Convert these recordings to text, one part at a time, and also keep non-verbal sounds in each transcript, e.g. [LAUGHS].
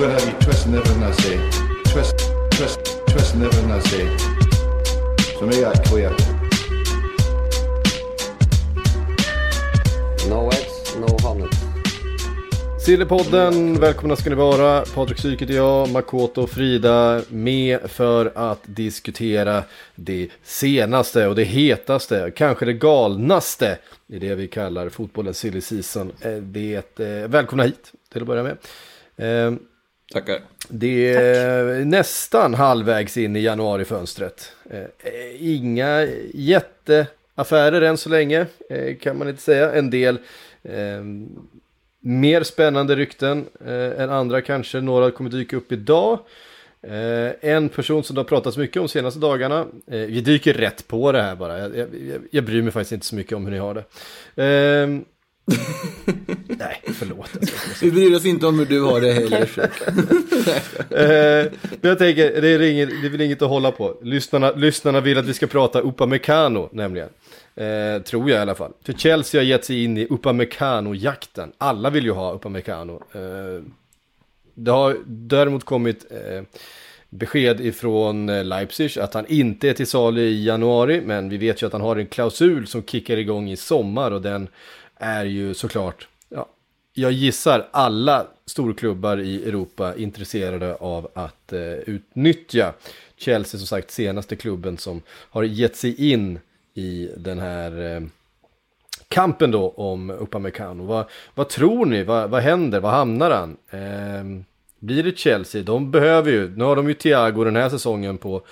Gonna have you twisting everything I say. Twist, twist, twisting everything I say. So make that clear. No eggs, no omelets. Sillepodden, välkomna ska ni vara. Patrik Syk heter jag, Makoto och Frida med för att diskutera det senaste och det hetaste, kanske det galnaste i det vi kallar fotbollens silly season. Eh, Det, eh, välkomna hit till att börja med. Tackar. Det är nästan halvvägs in i januarifönstret. Eh, Inga jätteaffärer än så länge eh, kan man inte säga. En del eh, mer spännande rykten eh, än andra kanske. Några kommer dyka upp idag. Eh, en person som det har pratats mycket om de senaste dagarna. Eh, vi dyker rätt på det här bara. Jag, jag, jag bryr mig faktiskt inte så mycket om hur ni har det. Eh, [LAUGHS] Nej, förlåt. Vi bryr oss inte om hur du har det heller. [LAUGHS] Eh, men jag tänker, det är, inget, det är väl inget att hålla på. Lyssnarna, lyssnarna vill att vi ska prata Upamecano nämligen. Eh, tror jag i alla fall. För Chelsea har gett sig in i Upamecano-jakten. Alla vill ju ha Upamecano. Eh, det har däremot kommit eh, besked ifrån eh, Leipzig att han inte är till salu i januari. Men vi vet ju att han har en klausul som kickar igång i sommar och den är ju såklart ja, jag gissar alla storklubbar i Europa intresserade av att eh, utnyttja Chelsea som sagt senaste klubben som har gett sig in i den här eh, kampen då om Upamecano. Vad, vad tror ni? Vad, vad händer? Vad hamnar han? Eh, blir det Chelsea? De behöver ju, nu har de ju Thiago den här säsongen på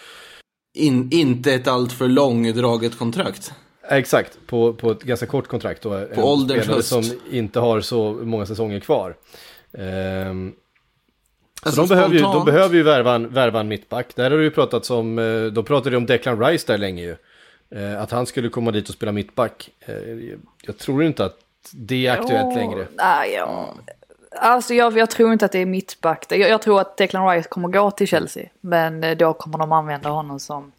In, inte ett alltför långdraget kontrakt. Exakt, på, på ett ganska kort kontrakt. Då, en ålderns spelare höst. som inte har så många säsonger kvar. Ehm, så Alltså, de, behöver ju, de behöver ju värva en, värva en mittback. Där har det ju pratats om, eh, de pratade ju om Declan Rice där länge ju. Eh, Att han skulle komma dit och spela mittback. Eh, Jag tror inte att det är aktuellt Åh, längre. Nej, ja. Alltså jag, jag tror inte att det är mittback. Jag, jag tror att Declan Rice kommer gå till Chelsea. Men eh, då kommer de använda honom som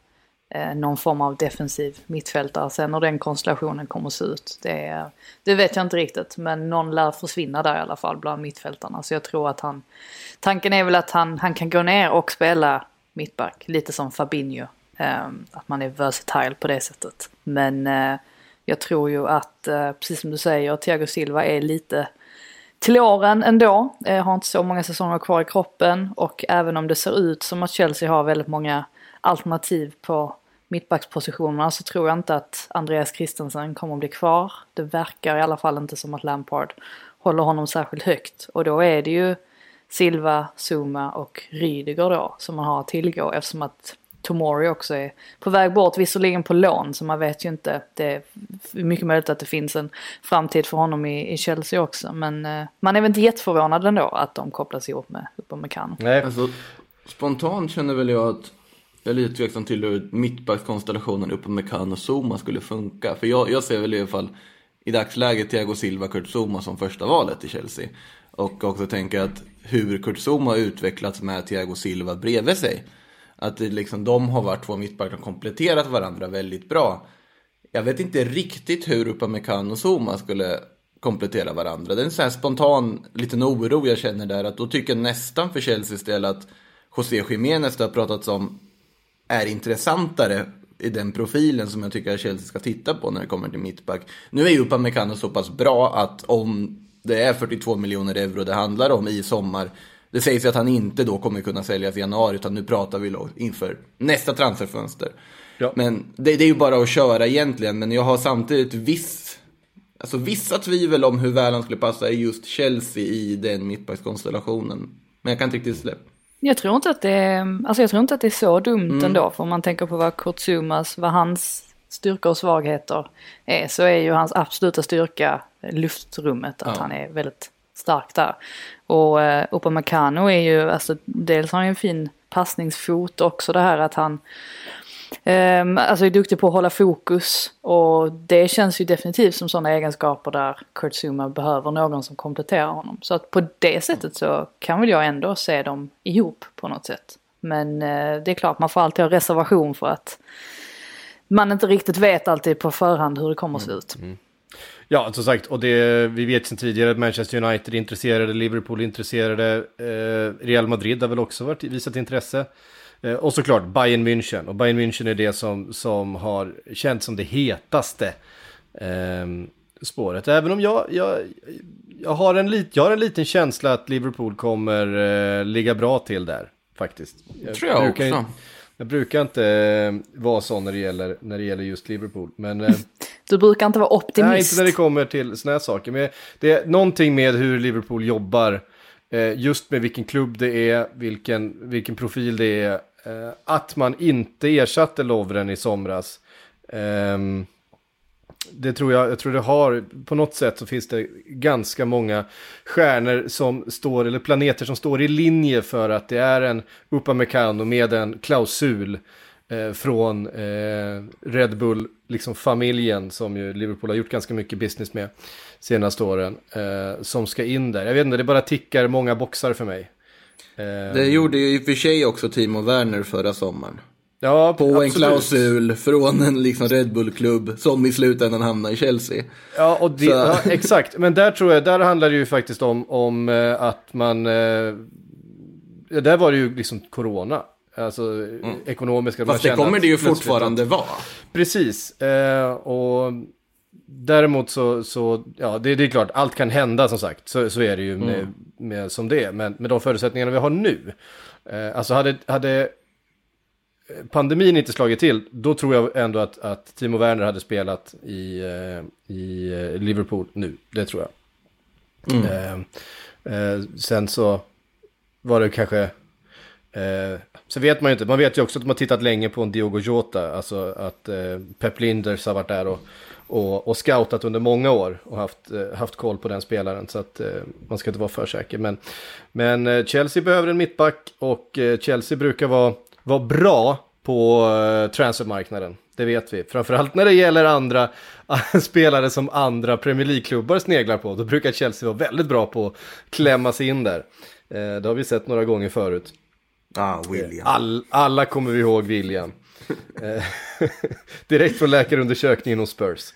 Eh, någon form av defensiv mittfältare. Sen hur den konstellationen kommer att se ut, det, det vet jag inte riktigt. Men någon lär försvinna där i alla fall bland mittfältarna. Så jag tror att han... Tanken är väl att han, han kan gå ner och spela mittback. Lite som Fabinho. Ehm, att man är versatile på det sättet. Men eh, jag tror ju att, eh, precis som du säger, Thiago Silva är lite till åren ändå. Har inte så många säsonger kvar i kroppen. Och även om det ser ut som att Chelsea har väldigt många alternativ på mittbackspositionerna så tror jag inte att Andreas Christensen kommer att bli kvar. Det verkar i alla fall inte som att Lampard håller honom särskilt högt. Och då är det ju Silva, Zuma och Rydiger då som man har att tillgå eftersom att Tomori också är på väg bort, visserligen på lån så man vet ju inte. Det är mycket möjligt att det finns en framtid för honom i, i Chelsea också. Men eh, man är väl inte jätteförvånad ändå att de kopplas ihop med Upamecano. Nej, Alltså, spontant känner väl jag att jag är lite tveksam till hur mittbackskonstellationen uppe med Kan och Zuma skulle funka. För jag, jag ser väl i alla fall i dagsläget Thiago Silva, och Kurt Zuma som första valet i Chelsea. Och också tänker att hur Kurt Zuma har utvecklats med Thiago Silva bredvid sig. Att det liksom, de har varit två mittbackar som kompletterat varandra väldigt bra. Jag vet inte riktigt hur Upamecano och Zuma skulle komplettera varandra. Det är en sån här spontan liten oro jag känner där. Att då tycker jag nästan för Chelseas del att José Jiménez det har pratats om är intressantare i den profilen som jag tycker att Chelsea ska titta på när det kommer till mittback. Nu är ju Upamecano så pass bra att om det är 42 miljoner euro det handlar om i sommar det sägs ju att han inte då kommer kunna säljas i januari utan nu pratar vi då inför nästa transferfönster. Ja. Men det, det är ju bara att köra egentligen men jag har samtidigt viss Alltså vissa tvivel om hur väl han skulle passa i just Chelsea i den mittbackskonstellationen. Men jag kan inte riktigt släppa. Jag tror inte att det är, alltså jag tror inte att det är så dumt ändå. För om man tänker på vad Kurt Zumas, vad hans styrka och svagheter är så är ju hans absoluta styrka luftrummet. Att Ja. han är väldigt stark där. Och eh, Upamecano är ju, alltså dels har han ju en fin passningsfot också det här att han Ehm, alltså är duktig på att hålla fokus och det känns ju definitivt som sådana egenskaper där Kurt Zuma behöver någon som kompletterar honom. Så att på det sättet så kan väl jag ändå se dem ihop på något sätt. Men eh, det är klart, man får alltid ha reservation för att man inte riktigt vet alltid på förhand hur det kommer att se ut. Ja, som sagt, och det, vi vet sedan tidigare att Manchester United är intresserade, Liverpool är intresserade, eh, Real Madrid har väl också varit, visat intresse. Eh, och såklart Bayern München, och Bayern München är det som, som har känts som det hetaste eh, spåret. Även om jag, jag, jag, har en lit, jag har en liten känsla att Liverpool kommer eh, ligga bra till där, faktiskt. Jag tror jag brukar, också. Jag brukar inte eh, vara så när det gäller, när det gäller just Liverpool, men... Eh, [LAUGHS] Du brukar inte vara optimist. Nej, inte när det kommer till sådana här saker. Men det är någonting med hur Liverpool jobbar. Eh, just med vilken klubb det är, vilken, vilken profil det är. Eh, att man inte ersatte Lovren i somras. Ehm, det tror jag, jag tror det har, på något sätt så finns det ganska många stjärnor som står, eller planeter som står i linje för att det är en Upamecano med en klausul eh, från eh, Red Bull, liksom familjen som ju Liverpool har gjort ganska mycket business med senaste åren, eh, som ska in där. Jag vet inte, det bara tickar många boxar för mig. Eh, Det gjorde ju i och för sig också Timo Werner förra sommaren. ja, På en absolut. klausul från en liksom Red Bull-klubb som i slutändan hamnar i Chelsea. Ja, och det, ja, exakt. Men där tror jag, där handlar det ju faktiskt om, om eh, att man... Eh, ja, där var det ju liksom corona. Alltså ekonomiska... Mm. Fast det kommer det ju fortfarande vara. Precis. Eh, och däremot så, så ja det, det är klart, allt kan hända som sagt. Så, så är det ju med, Mm. med, som det är. Men med de förutsättningarna vi har nu. Eh, alltså hade, hade pandemin inte slagit till, då tror jag ändå att, att Timo Werner hade spelat i, eh, i eh, Liverpool nu. Det tror jag. Eh, eh, sen så var det kanske... Eh, så vet man ju inte, man vet ju också att de har tittat länge på en Diogo Jota, alltså att eh, Pep Linders har varit där och, och, och scoutat under många år och haft, eh, haft koll på den spelaren, så att eh, man ska inte vara för säker. Men, men eh, Chelsea behöver en mittback och Chelsea brukar vara, vara bra på transfermarknaden. Det vet vi. Framförallt när det gäller andra [LAUGHS] spelare som andra Premier League-klubbar sneglar på. Då brukar Chelsea vara väldigt bra på att klämma sig in där. Det har vi sett några gånger förut. Ah, William. All, alla kommer vi ihåg William. Eh, [LAUGHS] Direkt från läkarundersökningen hos Spurs.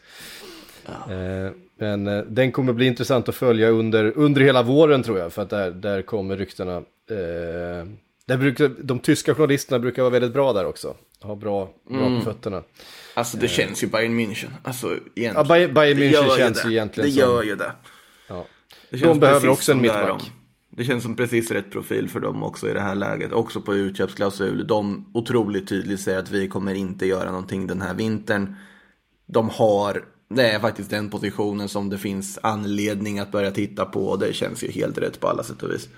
Eh, Men eh, den kommer bli intressant att följa under, under hela våren tror jag. För att där, där kommer ryktena. Eh, där brukar, de tyska journalisterna brukar vara väldigt bra där också. Ha bra, bra på fötterna. Alltså det känns ju Bayern München. Alltså egentligen. Ja, Bayern- München känns det. ju egentligen Det som- gör ju det. Ja. det De behöver också en mittback. Det känns som precis rätt profil för dem också i det här läget. Också på utköpsklausul. De otroligt tydligt säger att vi kommer inte göra någonting den här vintern. De har, det är faktiskt den positionen som det finns anledning att börja titta på. Och det känns ju helt rätt på alla sätt och vis.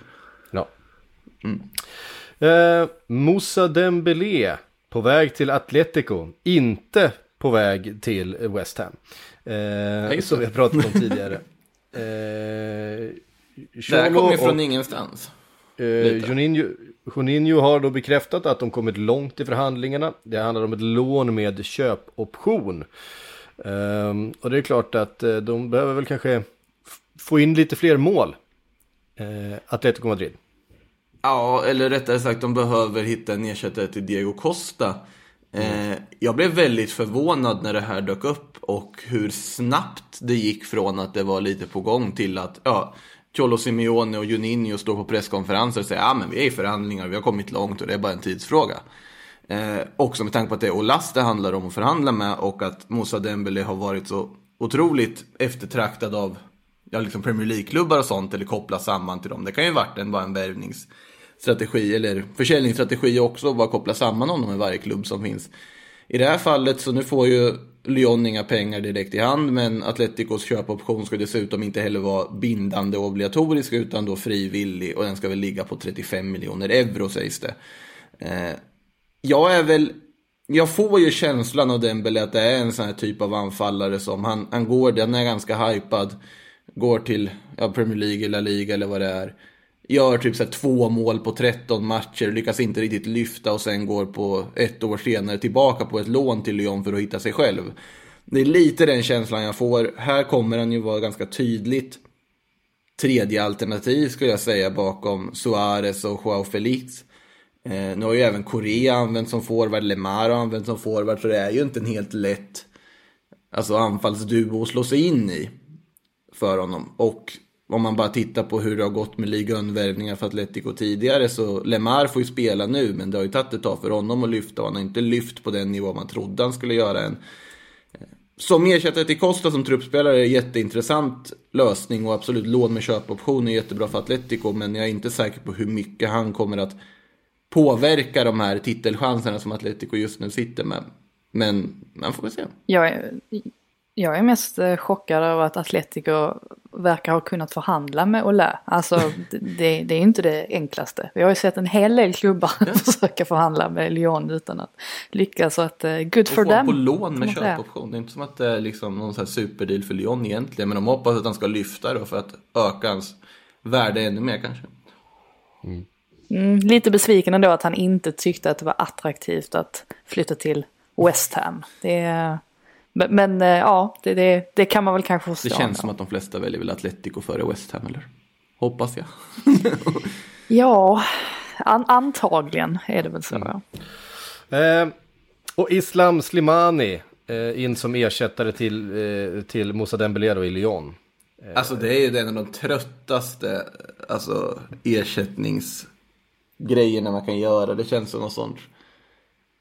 Ja. Eh, Moussa Dembélé på väg till Atletico, inte på väg till West Ham. Eh, som vi har pratat om [LAUGHS] tidigare. Eh, Det här kommer ju från och- ingenstans. Eh. Juninho, Juninho har då bekräftat att de kommit långt i förhandlingarna. Det handlar om ett lån med köpoption. Ehm, och det är klart att eh, de behöver väl kanske få in lite fler mål. Uh, Atletico Madrid. Ja, eller rättare sagt, de behöver hitta en ersättare till Diego Costa. Eh, jag blev väldigt förvånad när det här dök upp och hur snabbt det gick från att det var lite på gång till att ja, Cholo Simeone och Juninho står på presskonferenser och säger att men vi är i förhandlingar, vi har kommit långt och det är bara en tidsfråga. Eh, också med tanke på att det är Olas det handlar om att förhandla med och att Moussa Dembele har varit så otroligt eftertraktad av ja, liksom Premier League-klubbar och sånt eller kopplas samman till dem. Det kan ju varit en, bara en värvningsstrategi eller försäljningsstrategi också, bara koppla samman honom med varje klubb som finns. I det här fallet så nu får ju Lyon inga pengar direkt i hand, men Atleticos köpoption ska dessutom inte heller vara bindande och obligatorisk utan då frivillig och den ska väl ligga på 35 miljoner euro sägs det. Eh, jag är väl jag får ju känslan av Dembele att det är en sån här typ av anfallare som han, han går, den är ganska hypad. Går till ja, Premier League eller La Liga eller vad det är. Gör typ så här två mål på 13 matcher, lyckas inte riktigt lyfta och sen går på ett år senare tillbaka på ett lån till Lyon för att hitta sig själv. Det är lite den känslan jag får. Här kommer han ju vara ganska tydligt tredje alternativ skulle jag säga bakom Suarez och Joao Felix. Eh, nu har ju även Korea använt som forward, Lemar har använt som forward, så det är ju inte en helt lätt alltså, anfallsduo att slå sig in i för honom. Och om man bara tittar på hur det har gått med ligaunvärvningar för Atletico tidigare så Lemar får ju spela nu men det har ju tagit ett tag för honom att lyfta och han har inte lyft på den nivå man trodde han skulle göra än. Som ersättare till Costa som truppspelare är en jätteintressant lösning och absolut lån med köpoption är jättebra för Atletico men jag är inte säker på hur mycket han kommer att påverka de här titelchanserna som Atletico just nu sitter med. Men man får väl se. Jag är, jag är mest eh, chockad över att Atletico verkar ha kunnat förhandla med Olä. Alltså [LAUGHS] det, det är inte det enklaste. Vi har ju sett en hel del klubbar [LAUGHS] försöka förhandla med Lyon utan att lyckas. Så att uh, good for Och få them. på lån med köpoption. Det är inte som att det är liksom någon sån här superdeal för Lyon egentligen. Men de hoppas att han ska lyfta då för att öka hans värde ännu mer kanske. Mm, lite besviken ändå att han inte tyckte att det var attraktivt att flytta till West Ham. Det är, men, men eh, ja, det, det, det kan man väl kanske förstå. Det känns som att de flesta väljer väl Atletico före West Ham eller? Hoppas jag. [LAUGHS] Ja, an, antagligen är det väl så. Mm. Ja. Eh, och Islam Slimani eh, in som ersättare till, eh, till Moussa Dembélé då i Lyon. Alltså det är ju en av de tröttaste alltså, ersättningsgrejerna man kan göra. Det känns som något sånt.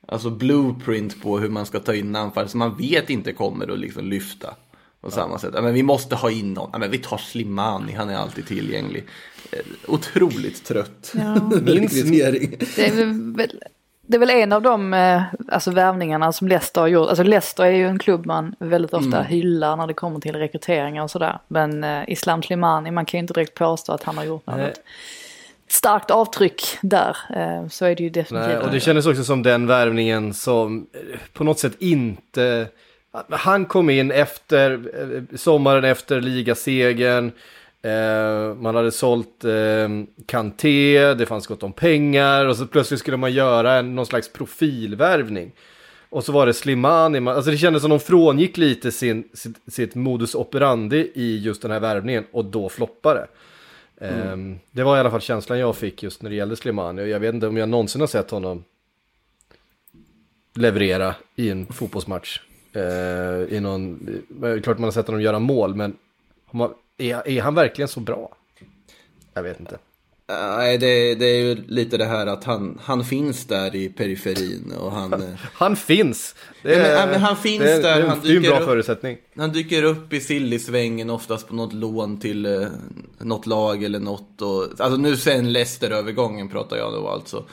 Alltså blueprint på hur man ska ta in anfall som man vet inte kommer att liksom lyfta. På samma sätt. Ja, men vi måste ha in någon. Ja, men vi tar Slimani, han är alltid tillgänglig. Eh, Otroligt trött [LAUGHS] rekrytering. Det, är väl, det är väl en av de eh, alltså, värvningarna som Leicester har gjort. Alltså Leicester är ju en klubb man väldigt ofta Mm. hyllar när det kommer till rekryteringar och sådär. Men eh, Islam Slimani, man kan ju inte direkt påstå att han har gjort något Nej. Starkt avtryck där. Eh, så är det ju definitivt. Nej, och det kändes också som den värvningen som eh, på något sätt inte... Han kom in efter eh, sommaren efter ligasegern. Man hade sålt Kanté, det fanns gott om pengar och så plötsligt skulle man göra någon slags profilvärvning. Och så var det Slimani, man, alltså det kändes som de frångick lite sin, sitt, sitt modus operandi i just den här värvningen och då floppade. Mm. Ehm, det var i alla fall känslan jag fick just när det gällde Slimani jag vet inte om jag någonsin har sett honom leverera i en fotbollsmatch. Ehm, I någon, det är klart man har sett honom göra mål men har man, är, är han verkligen så bra? Jag vet inte. Nej, det, det är ju lite det här att han, han finns där i periferin och han, Han finns! Det är- ja, men han finns det är, där, det är, han det är ju en bra upp. förutsättning. han dyker upp i sillisvängen oftast på något lån till eh, något lag eller något. Och, alltså nu sen Leicester-övergången pratar jag då alltså.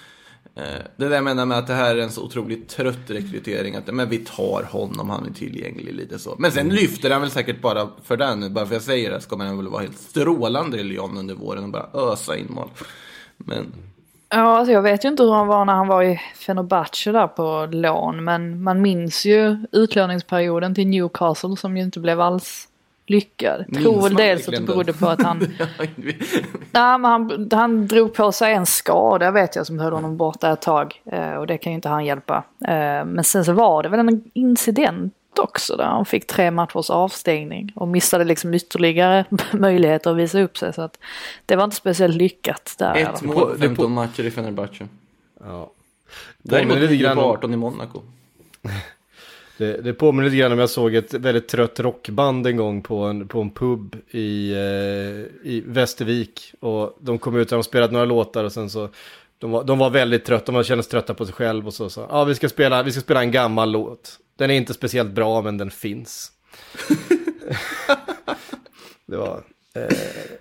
Eh, det där jag menar med att det här är en så otroligt trött rekrytering. Att men vi tar honom, han är tillgänglig lite så. Men sen lyfter han väl säkert bara för den. Bara för jag säger det så kommer han väl vara helt strålande i Lyon under våren och bara ösa in mål. Men Ja, alltså jag vet ju inte hur han var när han var i Fenerbahce där på lån. Men man minns ju utlåningsperioden till Newcastle som ju inte blev alls lyckad. Minns Tror väl dels att det berodde på att han, [LAUGHS] nej, men han, han drog på sig en skada vet jag som höll honom borta ett tag. Eh, och det kan ju inte han hjälpa. Eh, men sen så var det väl en incident också där han fick tre matchers avstängning. Och missade liksom ytterligare [LAUGHS] möjligheter att visa upp sig. Så att det var inte speciellt lyckat där. ett mål på- på det 15 på- matcher i Fenerbahce. Ja. Däremot Påminner lite 9 grann på om- 18 i Monaco. [LAUGHS] Det, det påminner lite grann om jag såg ett väldigt trött rockband en gång på en, på en pub i, eh, i Västervik. Och de kom ut och de spelat några låtar och sen så de var, de var väldigt trötta, de kändes trötta på sig själv och så sa ja vi ska spela, vi ska spela en gammal låt. Den är inte speciellt bra men den finns. [LAUGHS] det var eh,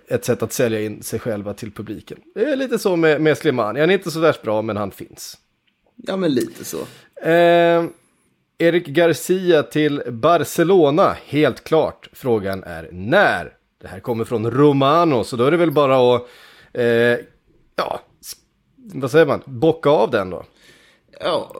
ett sätt att sälja in sig själva till publiken. Det är lite så med, med Slimani, han är inte så värst bra men han finns. Ja men lite så. Eh, Erik Garcia till Barcelona, helt klart. Frågan är när? Det här kommer från Romano, så då är det väl bara att, eh, ja, vad säger man, bocka av den då. Ja,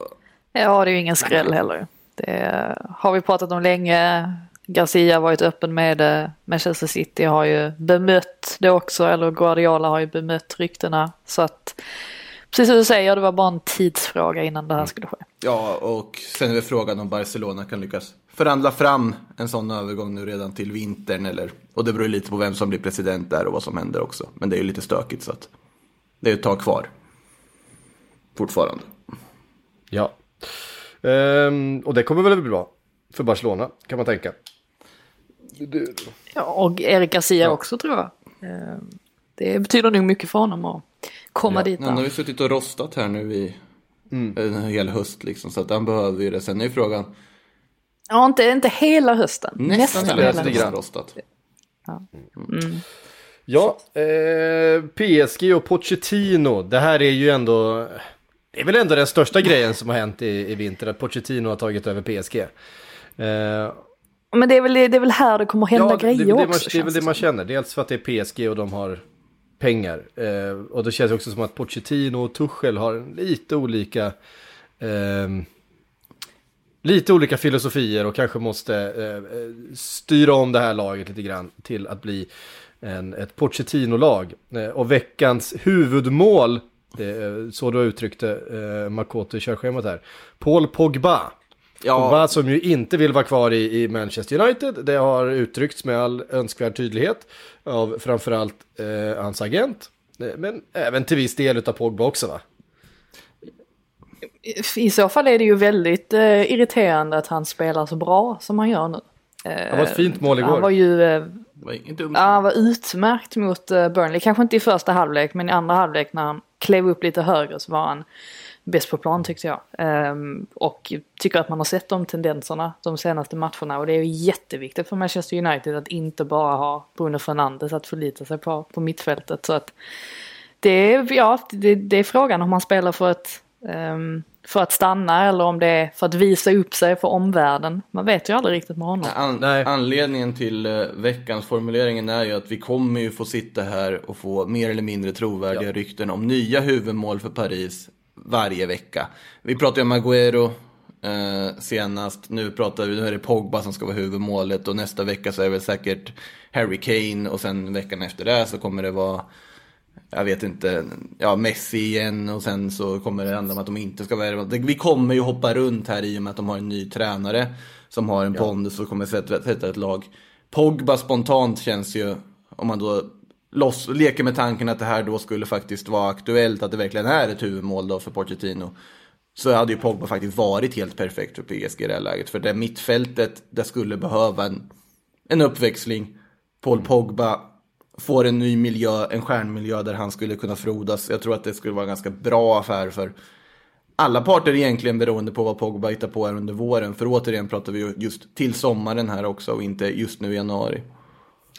Ja, det är ju ingen skräll heller. Det har vi pratat om länge. Garcia har varit öppen med det. Manchester City har ju bemött det också, eller Guardiola har ju bemött ryktena. Så att, precis som du säger, det var bara en tidsfråga innan det här skulle ske. Ja, och sen är det frågan om Barcelona kan lyckas förhandla fram en sån övergång nu redan till vintern. Eller, och det beror lite på vem som blir president där och vad som händer också. Men det är ju lite stökigt så att det är ett tag kvar. Fortfarande. Ja. Ehm, och det kommer väl bli bra för Barcelona, kan man tänka. Ja, och Erik Garcia också tror jag. Eh, Det betyder nog mycket för honom att komma Ja, dit. Han har ju suttit och rostat här nu i en hel höst liksom. Så att han behöver ju det. Sen är ju frågan. Ja, inte, inte hela hösten. Nästan hela lite hösten grann. har han rostat. Ja, eh, PSG och Pochettino. Det här är ju ändå... Det är väl ändå den största grejen som har hänt i, i vinter, att Pochettino har tagit över PSG. Eh, Men det är, väl, det är väl här det kommer hända ja, grejer det, det, det, också. man, det är väl det man känner. Dels för att det är PSG och de har pengar. Eh, och då känns det också som att Pochettino och Tuchel har lite olika... eh, lite olika filosofier och kanske måste eh, eh, styra om det här laget lite grann till att bli en, ett Pochettino-lag. Eh, och veckans huvudmål, eh, så du uttryckte eh, Makoto i körschemat här, Paul Pogba. Pogba som ju inte vill vara kvar i, i Manchester United, det har uttryckts med all önskvärd tydlighet av framförallt eh, hans agent. Eh, Men även till viss del av Pogba också va? I så fall är det ju väldigt eh, irriterande att han spelar så bra som han gör nu. Det var ett fint mål Han var igår. ju eh, Det var. Ja, han var utmärkt mot eh, Burnley. Kanske inte i första halvlek, men i andra halvlek när han klev upp lite högre så var han bäst på plan tyckte jag. Ehm, och tycker att man har sett de tendenserna de senaste matcherna. Och det är ju jätteviktigt för Manchester United att inte bara ha Bruno Fernandes att förlita sig på, på mittfältet. Så att det är, ja, det, det är frågan om han spelar för att, ehm, för att stanna eller om det är för att visa upp sig för omvärlden. Man vet ju aldrig riktigt med honom. An- Nej. Anledningen till eh, veckans formuleringen är ju att vi kommer ju få sitta här och få mer eller mindre trovärdiga rykten om nya huvudmål för Paris varje vecka. Vi pratade ju om Agüero eh, senast, nu pratar vi, nu är det Pogba som ska vara huvudmålet och nästa vecka så är det väl säkert Harry Kane och sen veckan efter det så kommer det vara jag vet inte, ja Messi igen och sen så kommer det handla om att de inte ska värva. Vi kommer ju hoppa runt här i och med att de har en ny tränare som har en pondus och kommer sätta, sätta ett lag. Pogba spontant känns ju, om man då loss, leker med tanken att det här då skulle faktiskt vara aktuellt, att det verkligen är ett huvudmål då för Pochettino. Så hade ju Pogba faktiskt varit helt perfekt för PSG i det här läget. För det mittfältet, det skulle behöva en, en uppväxling. Paul Pogba får en ny miljö, en stjärnmiljö där han skulle kunna frodas. Jag tror att det skulle vara en ganska bra affär för alla parter egentligen beroende på vad Pogba hittar på här under våren. För återigen pratar vi ju just till sommaren här också och inte just nu i januari.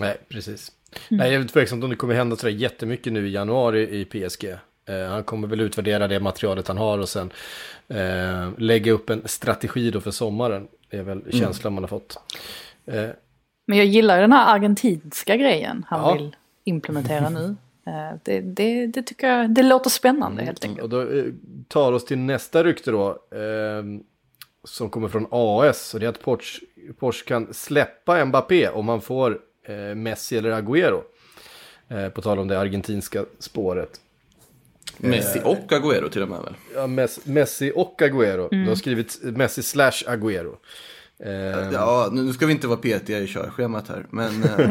Nej, precis. Nej, jag är tveksam om det kommer hända sådär jättemycket nu i januari i PSG. Eh, han kommer väl utvärdera det materialet han har och sen eh, lägga upp en strategi då för sommaren. Det är väl känslan man har fått. Eh, Men jag gillar den här argentinska grejen han Ja. vill implementera nu. Eh, Det, det, det tycker jag, det låter spännande helt enkelt. och då eh, tar oss till nästa rykte då. Eh, som kommer från AS. Och det är att Porsche, Porsche kan släppa Mbappé om man får Messi eller Agüero. Eh, på tal om det argentinska spåret. Messi och Agüero till och med väl? Ja, Messi, och Agüero. Du har skrivit Messi slash Agüero. Eh, Ja, nu ska vi inte vara petiga i körschemat här, men eh, [LAUGHS]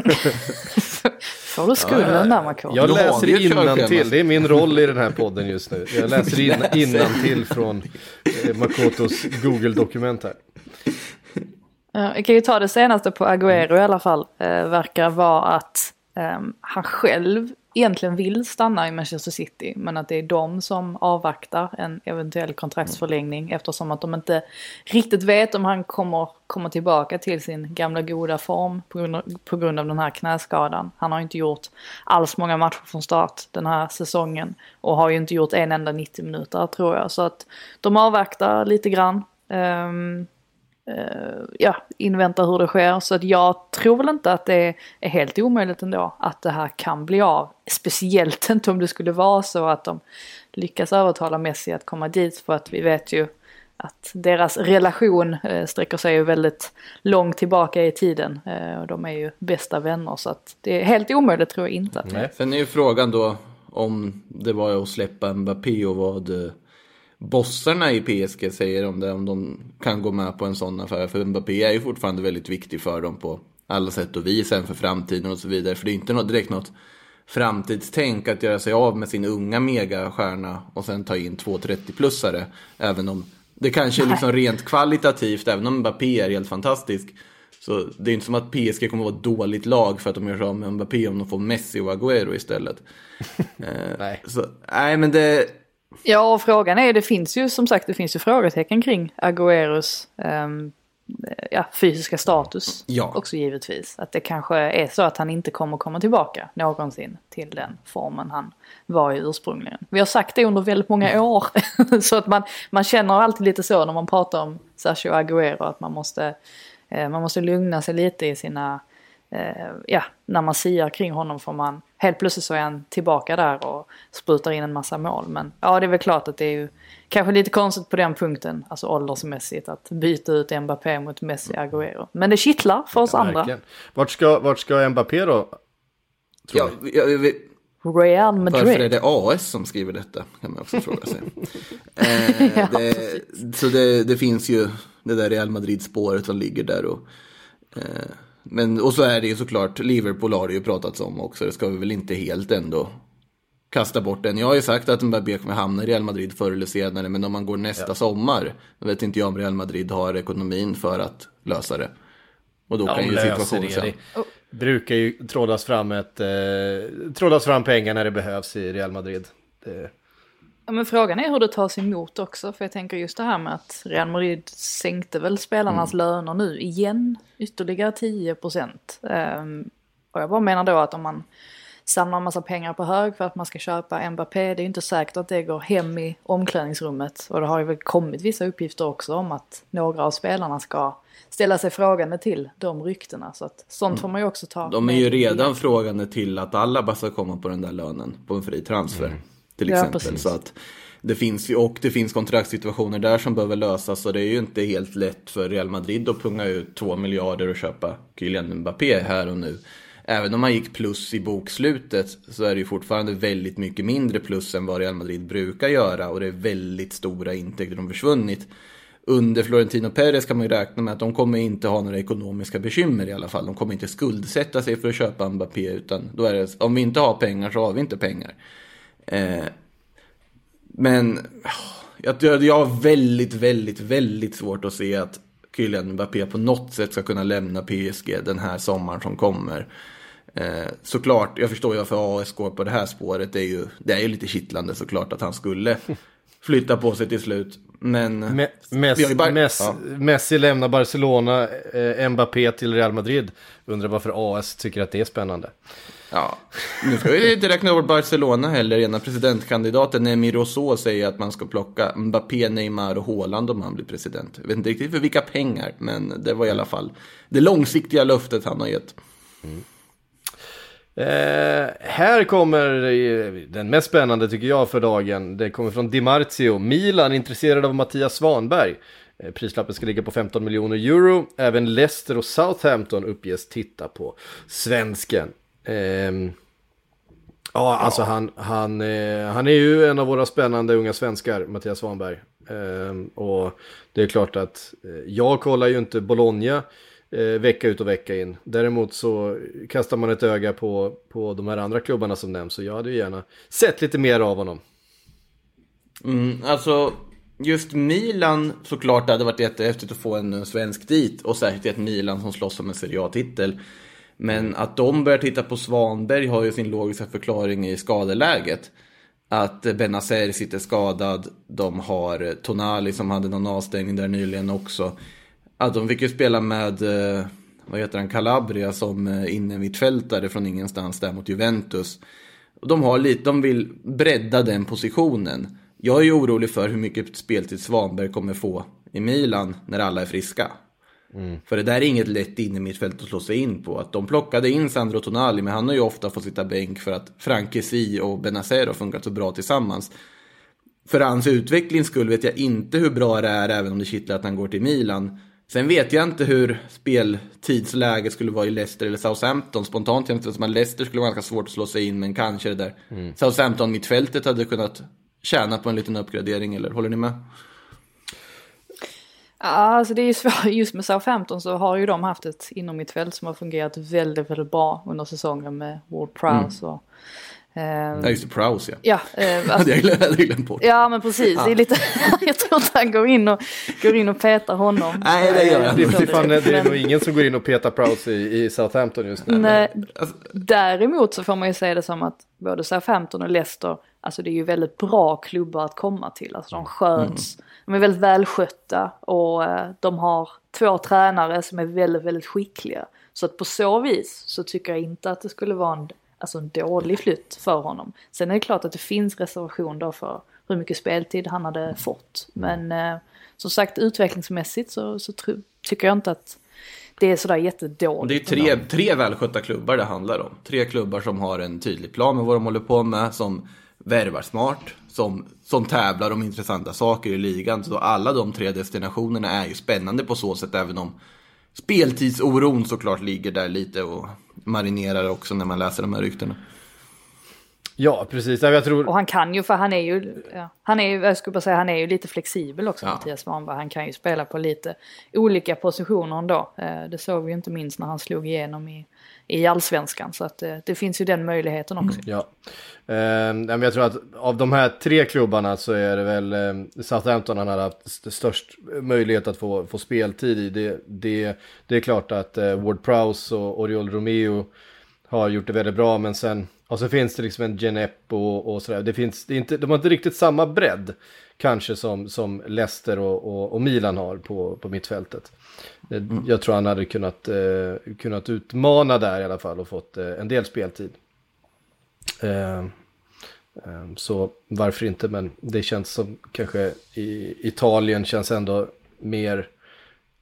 Får du skulden där Marco? jag läser innantill. det är min roll i den här podden just nu. Jag läser in, [LAUGHS] innantill från eh, Makotos Google-dokument här. Jag kan ju ta det senaste på Agüero i alla fall. Eh, verkar vara att ehm, han själv egentligen vill stanna i Manchester City. Men att det är de som avvaktar en eventuell kontraktsförlängning. Eftersom att de inte riktigt vet om han kommer komma tillbaka till sin gamla goda form på grund, av, på grund av den här knäskadan. Han har inte gjort alls många matcher från start den här säsongen. Och har ju inte gjort en enda 90 minuter tror jag. Så att de avvaktar lite grann. Eh, ja, invänta hur det sker. Så att jag tror väl inte att det är helt omöjligt ändå att det här kan bli av. Speciellt [LAUGHS] inte om det skulle vara så att de lyckas övertala Messi att komma dit för att vi vet ju att deras relation eh, sträcker sig ju väldigt långt tillbaka i tiden. Eh, och de är ju bästa vänner så att det är helt omöjligt tror jag inte att Nej. Sen är ju frågan då om det var att släppa Mbappé och vad eh, bossarna i PSG säger om det. Om de kan gå med på en sån affär. För Mbappé är ju fortfarande väldigt viktig för dem på alla sätt och vis. Även för framtiden och så vidare. För det är inte något, direkt något framtidstänk att göra sig av med sin unga megastjärna och sen ta in två 30-plussare. Även om det kanske är liksom rent kvalitativt, även om Mbappé är helt fantastisk. Så det är inte som att PSG kommer att vara ett dåligt lag för att de gör sig av med Mbappé om de får Messi och Agüero istället. [LAUGHS] Eh, Nej. Så, nej men det, Ja, och frågan är, det finns ju som sagt, det finns ju frågetecken kring Agüeros ehm, ja, fysiska status Ja. också givetvis. Att det kanske är så att han inte kommer komma tillbaka någonsin till den formen han var i ursprungligen. Vi har sagt det under väldigt många år. [LAUGHS] så att man, man känner alltid lite så när man pratar om Sergio Agüero att man måste, eh, man måste lugna sig lite i sina eh, ja, när man siar kring honom får man helt plötsligt så är han tillbaka där och sprutar in en massa mål. Men ja, det är väl klart att det är ju kanske lite konstigt på den punkten, alltså åldersmässigt, att byta ut Mbappé mot Messi Agüero. Men det kittlar för oss andra. Verkligen. Vart ska, vart ska Mbappé då? ja, jag, jag, vet- Real varför är Madrid. det AS som skriver detta? Kan man också fråga sig. [LAUGHS] eh, Ja, det, så det, det finns ju det där Real Madrid-spåret som ligger där och eh, men, och så är det ju såklart, Liverpool har det ju pratats om också, det ska vi väl inte helt ändå kasta bort den. Jag har ju sagt att Mbappé kommer hamna i Real Madrid förr eller senare, men om man går nästa sommar, då vet inte jag om Real Madrid har ekonomin för att lösa det. Och då Ja, kan ju situationen det. sen. Det brukar ju trådas fram, ett, eh, trådas fram pengar när det behövs i Real Madrid. Det, Ja, men frågan är hur det tas emot också. För jag tänker just det här med att Real Madrid sänkte väl spelarnas löner nu igen. Ytterligare 10 procent. Ehm, och jag bara menar då att om man samlar en massa pengar på hög för att man ska köpa Mbappé. Det är ju inte säkert att det går hem i omklädningsrummet. Och det har ju väl kommit vissa uppgifter också om att några av spelarna ska ställa sig frågande till de ryktena. Så att sånt får man ju också ta De är ju redan frågande till att alla bara ska komma på den där lönen på en fri transfer. Till Ja, exempel. precis. så att det finns och det finns kontraktssituationer där som behöver lösas. Så det är ju inte helt lätt för Real Madrid att punga ut två miljarder och köpa Kylian Mbappé här och nu. Även om man gick plus i bokslutet så är det ju fortfarande väldigt mycket mindre plus än vad Real Madrid brukar göra. Och det är väldigt stora intäkter som försvunnit. Under Florentino Perez kan man ju räkna med att de kommer inte ha några ekonomiska bekymmer i alla fall. De kommer inte skuldsätta sig för att köpa Mbappé utan då är det, om vi inte har pengar så har vi inte pengar. Eh, men jag, jag har väldigt, väldigt, väldigt svårt att se att Kylian Mbappé på något sätt ska kunna lämna PSG den här sommaren som kommer. Eh, såklart, jag förstår ju varför AS går på det här spåret. Det är ju, det är ju lite kittlande såklart att han skulle [LAUGHS] flytta på sig till slut. Men Me- Messi, bara- Messi, ja. Messi lämnar Barcelona, eh, Mbappé till Real Madrid. Undrar varför AS tycker att det är spännande. Ja, nu ska vi inte räkna bort Barcelona heller. Ena presidentkandidaten Nemi Rousseau säger att man ska plocka Mbappé, Neymar och Haaland om han blir president. Jag vet inte riktigt för vilka pengar, men det var i alla fall det långsiktiga löftet han har gett. Mm. Eh, här kommer eh, den mest spännande tycker jag för dagen. Det kommer från Di Marzio. Milan intresserad av Mattias Svanberg. Eh, prislappen ska ligga på 15 miljoner euro. Även Leicester och Southampton uppges titta på svensken. Ehm, ja, alltså han, han, eh, han är ju en av våra spännande unga svenskar, Mattias Svanberg. Ehm, och det är klart att eh, jag kollar ju inte Bologna eh, vecka ut och vecka in. Däremot så kastar man ett öga på, på de här andra klubbarna som nämns. Så jag hade ju gärna sett lite mer av honom. Mm, alltså, just Milan såklart hade varit jättehäftigt att få en eh, svensk dit. Och särskilt ett Milan som slåss om en Serie A-titel. Men att de börjar titta på Svanberg har ju sin logiska förklaring i skadeläget. Att Benazer sitter skadad. De har Tonali som hade någon avstängning där nyligen också. Att de fick ju spela med, eh, vad heter han, Calabria som eh, innermittfältare från ingenstans där mot Juventus. De, har lite, de vill bredda den positionen. Jag är ju orolig för hur mycket speltid Svanberg kommer få i Milan när alla är friska. För det där är inget lätt in i mittfält att slå sig in på. Att de plockade in Sandro Tonali, men han har ju ofta fått sitta bänk för att Frankesi och Benazer har funkat så bra tillsammans. för hans utvecklings skull vet jag inte hur bra det är även om det kittlar att han går till Milan. Sen vet jag inte hur speltidsläget skulle vara i Leicester eller Southampton. Spontant känns det som att Leicester skulle vara ganska svårt att slå sig in, men kanske det där Southampton-mittfältet hade kunnat tjäna på en liten uppgradering, eller håller ni med? Ja, alltså det är ju svårt. [LAUGHS] Just med Southampton så har ju de haft ett inomhittfält som har fungerat väldigt, väldigt bra under säsongen med Ward Prowse och... ehm, Ja, just det, Prowse ja. ja, eh, [LAUGHS] alltså, glömt, [LAUGHS] hade jag glömt bort. ja, men precis. Det är lite... jag tror inte han går in och, går in och petar honom. Nej, det gör jag Det, inte. det, fan, det är nog ingen som går in och petar Prowse i, i Southampton just nu. Nej, däremot så får man ju säga det som att både Southampton och Leicester, alltså det är ju väldigt bra klubbar att komma till. Alltså de sköts, de är väldigt välskötta och eh, de har två tränare som är väldigt, väldigt skickliga. Så att på så vis så tycker jag inte att det skulle vara en, alltså en dålig flytt för honom. Sen är det klart att det finns reservation då för hur mycket speltid han hade fått. Men eh, som sagt utvecklingsmässigt så, så tro, tycker jag inte att det är sådär jättedåligt. det är tre, tre välskötta klubbar det handlar om. Tre klubbar som har en tydlig plan med vad de håller på med, som värvar smart, som, som tävlar om intressanta saker i ligan. Så alla de tre destinationerna är ju spännande på så sätt, även om speltidsoron såklart ligger där lite och marinerar också när man läser de här ryktena. Ja, precis. Jag tror... Och han kan ju, för han är ju, ja, han är ju, jag skulle bara säga, han är ju lite flexibel också, Ja. Mattias Svanberg. Han kan ju spela på lite olika positioner ändå. Eh, Det såg vi ju inte minst när han slog igenom i, i allsvenskan. Så att eh, det finns ju den möjligheten också. Ja. Eh, jag tror att av de här tre klubbarna så är det väl eh, Southampton han har haft störst möjlighet att få, få speltid i. Det, det, det är klart att eh, Ward Prowse och Oriol Romeo har gjort det väldigt bra men sen och så finns det liksom en Genep och, och sådär. Det finns, det är inte, de har inte riktigt samma bredd kanske som, som Leicester och, och, och Milan har på, på mittfältet. Mm. Jag tror han hade kunnat, eh, kunnat utmana där i alla fall och fått eh, en del speltid. Eh, eh, så varför inte, men det känns som kanske i Italien känns ändå mer,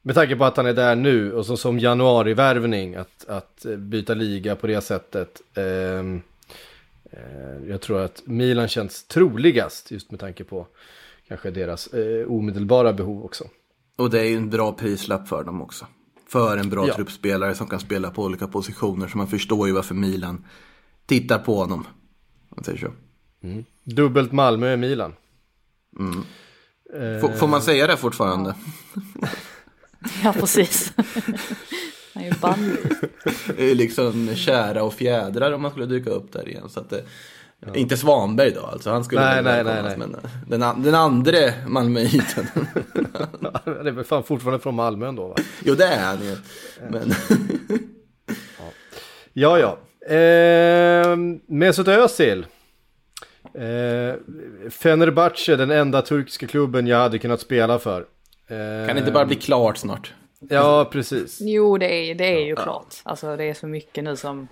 med tanke på att han är där nu och så som januarivärvning att, att eh, byta liga på det sättet. Eh, eh, jag tror att Milan känns troligast just med tanke på kanske deras eh, omedelbara behov också. Och det är ju en bra prislapp för dem också. För en bra Ja. truppspelare som kan spela på olika positioner. Så man förstår ju varför Milan tittar på honom. Om man säger så. Dubbelt Malmö är Milan. Får, får man säga det fortfarande? Ja, precis. [LAUGHS] han är ju är liksom kära och fjädrar om man skulle dyka upp där igen. Så att det, Inte Svanberg då alltså, han skulle Nej, nej, välkomnas, nej, Men den, an- den andra Malmöiten. [LAUGHS] det är fan fortfarande från Malmö ändå va? jo det är han ju. Men Ja, ja. Eh, Mesut Özil. Eh, Fenerbahce, den enda turkiska klubben jag hade kunnat spela för. Eh, kan det inte bara bli klart snart? Ja, precis. Jo, det är, det är ju klart. Alltså det är så mycket nu som...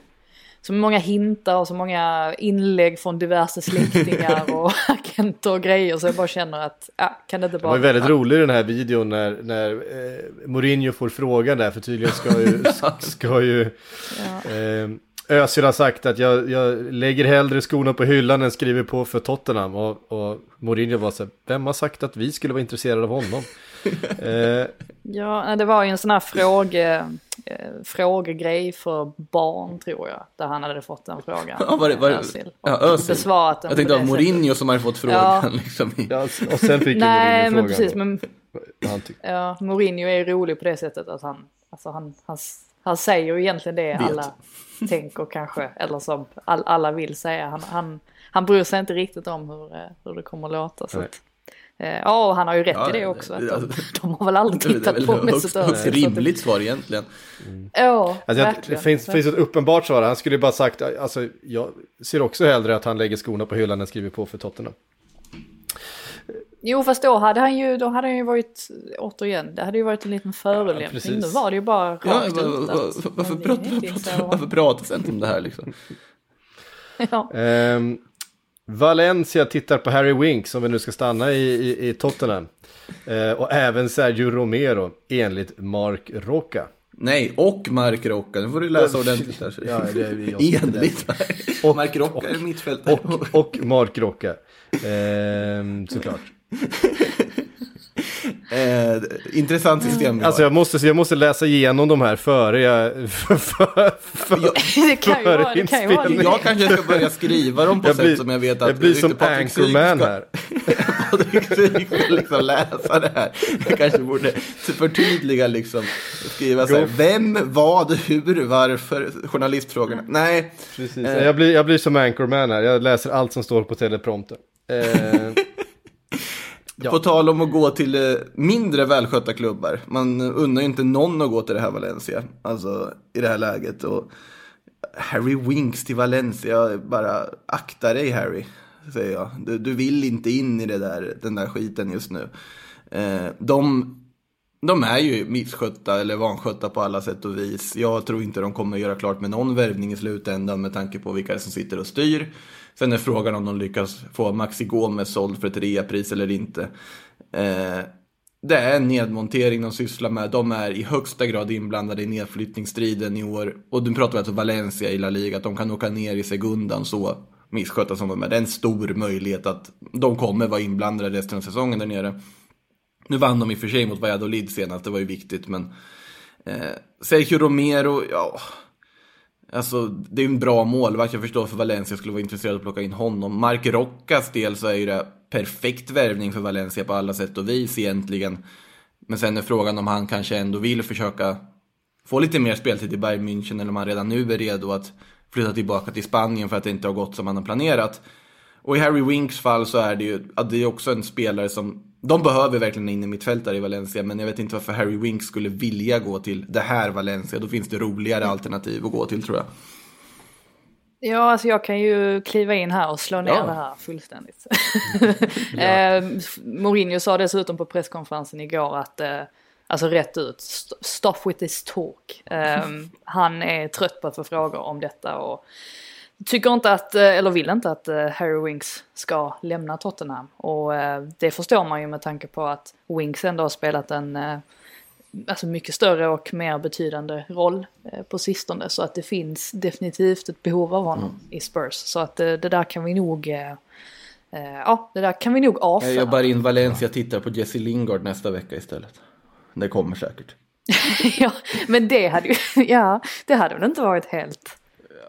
Så många hintar och så många inlägg från diverse släktingar och [LAUGHS] agenter och grejer. Så jag bara känner att, ja, kan det inte Det var bara... väldigt rolig den här videon när, när eh, Mourinho får frågan där, för tydligen ska ju, [LAUGHS] ska ju eh, Özil har sagt att jag, jag lägger hellre skorna på hyllan än skriver på för Tottenham. Och, och Mourinho var så här, vem har sagt att vi skulle vara intresserade av honom? [LAUGHS] eh, Ja, det var ju en sån här fråge, eh, frågegrej för barn tror jag. Där han hade fått den frågan. Ja, var det, var det, Özil. ja, Och Özil. Besvarat den Jag tänkte det Mourinho som hade fått frågan. Ja. [LAUGHS] Liksom, ja, och sen fick Nej, Mourinho men frågan. precis. Men ja, Mourinho är ju rolig på det sättet att han, alltså han, han, han säger ju egentligen det Vet. alla tänker kanske. Eller som all, alla vill säga. Han, han, han bryr sig inte riktigt om hur, eh, hur det kommer att låta. Så att, eh, ja, och han har ju rätt Ja, i det också. Att de, de har väl aldrig [LAUGHS] Det tittat på högst, Mesut högst så det- rimligt svar egentligen. Ja, Alltså, jag, det finns, finns ett uppenbart svar. Han skulle ju bara sagt, alltså jag ser också hellre att han lägger skorna på hyllan än skriver på för Tottenham. Jo fast då hade han ju, då hade han ju varit, återigen, det hade ju varit en liten förolämpning. precis. nu var det ju bara rakt Ja, ut att- varför, är inte varför, pratas inte om det här liksom? [LAUGHS] Ja. Ehm, Valencia tittar på Harry Winks om vi nu ska stanna i, i, i Tottenham. Eh, och även Sergio Romero enligt Mark Roca. Nej, och Mark Rocca. Nu får du läsa ordentligt här. Ja, det är Enligt. Och- Mark Rocca är mittfältare. Och, och Mark Rocka. Ehm, såklart. [LAUGHS] Eh, intressant system vi har. Alltså jag måste, jag måste läsa igenom de här före jag... [LAUGHS] För, för, för, [LAUGHS] det kan ju vara det. Kan ju vara det. Jag kanske ska börja skriva dem på jag sätt blir, som jag vet att jag blir som Anchorman ska- här. Patrik Syk ska liksom läsa det här. Jag kanske borde förtydliga liksom. Skriva så här, vem, vad, hur, varför, journalistfrågorna. Nej, Precis. Jag, blir, jag blir som Anchorman här. Jag läser allt som står på teleprompter. Ehm, Ja. På tal om att gå till eh, mindre välskötta klubbar. Man unnar ju inte någon att gå till det här Valencia. Alltså i det här läget. Och Harry Winks till Valencia. Bara akta dig Harry. Säger jag. Du, du vill inte in i det där, den där skiten just nu. Eh, de, de är ju misskötta eller vanskötta på alla sätt och vis. Jag tror inte de kommer göra klart med någon värvning i slutändan med tanke på vilka som sitter och styr. Sen är frågan om de lyckas få Maxi Gomez såld för ett reapris eller inte. Eh, det är en nedmontering de sysslar med. De är i högsta grad inblandade i nedflyttningsstriden i år. Och du pratar alltså Valencia i La Liga, att de kan åka ner i segundan så misskötta som de är. Det är en stor möjlighet att de kommer vara inblandade resten av säsongen där nere. Nu vann de i och för sig mot Valladolid senast, det var ju viktigt, men eh, Sergio Romero, ja, alltså det är ju en bra målvakt, jag förstår för Valencia skulle vara intresserad av att plocka in honom. Mark Roccas del så är ju det perfekt värvning för Valencia på alla sätt och vis egentligen. Men sen är frågan om han kanske ändå vill försöka få lite mer speltid i Bayern München eller om han redan nu är redo att flytta tillbaka till Spanien för att det inte har gått som han har planerat. Och i Harry Winks fall så är det ju att det är också en spelare som de behöver verkligen in i mittfältare i Valencia, men jag vet inte varför Harry Winks skulle vilja gå till det här Valencia. Då finns det roligare alternativ att gå till tror jag. Ja, alltså jag kan ju kliva in här och slå ner Ja. det här fullständigt. [LAUGHS] eh, Mourinho sa dessutom på presskonferensen igår att, eh, alltså rätt ut, st- stop with this talk. Eh, han är trött på att få frågor om detta och tycker inte att, eh, eller vill inte att eh, Harry Winks ska lämna Tottenham. Och eh, det förstår man ju med tanke på att Winks ändå har spelat en alltså mycket större och mer betydande roll på sistone. Så att det finns definitivt ett behov av honom i Spurs. Så att det där kan vi nog, ja det där kan vi nog Jag avföra. jobbar in Valencia tittar på Jesse Lingard nästa vecka istället. Det kommer säkert. [LAUGHS] ja, men det hade ju, [LAUGHS] ja, det hade väl inte varit helt,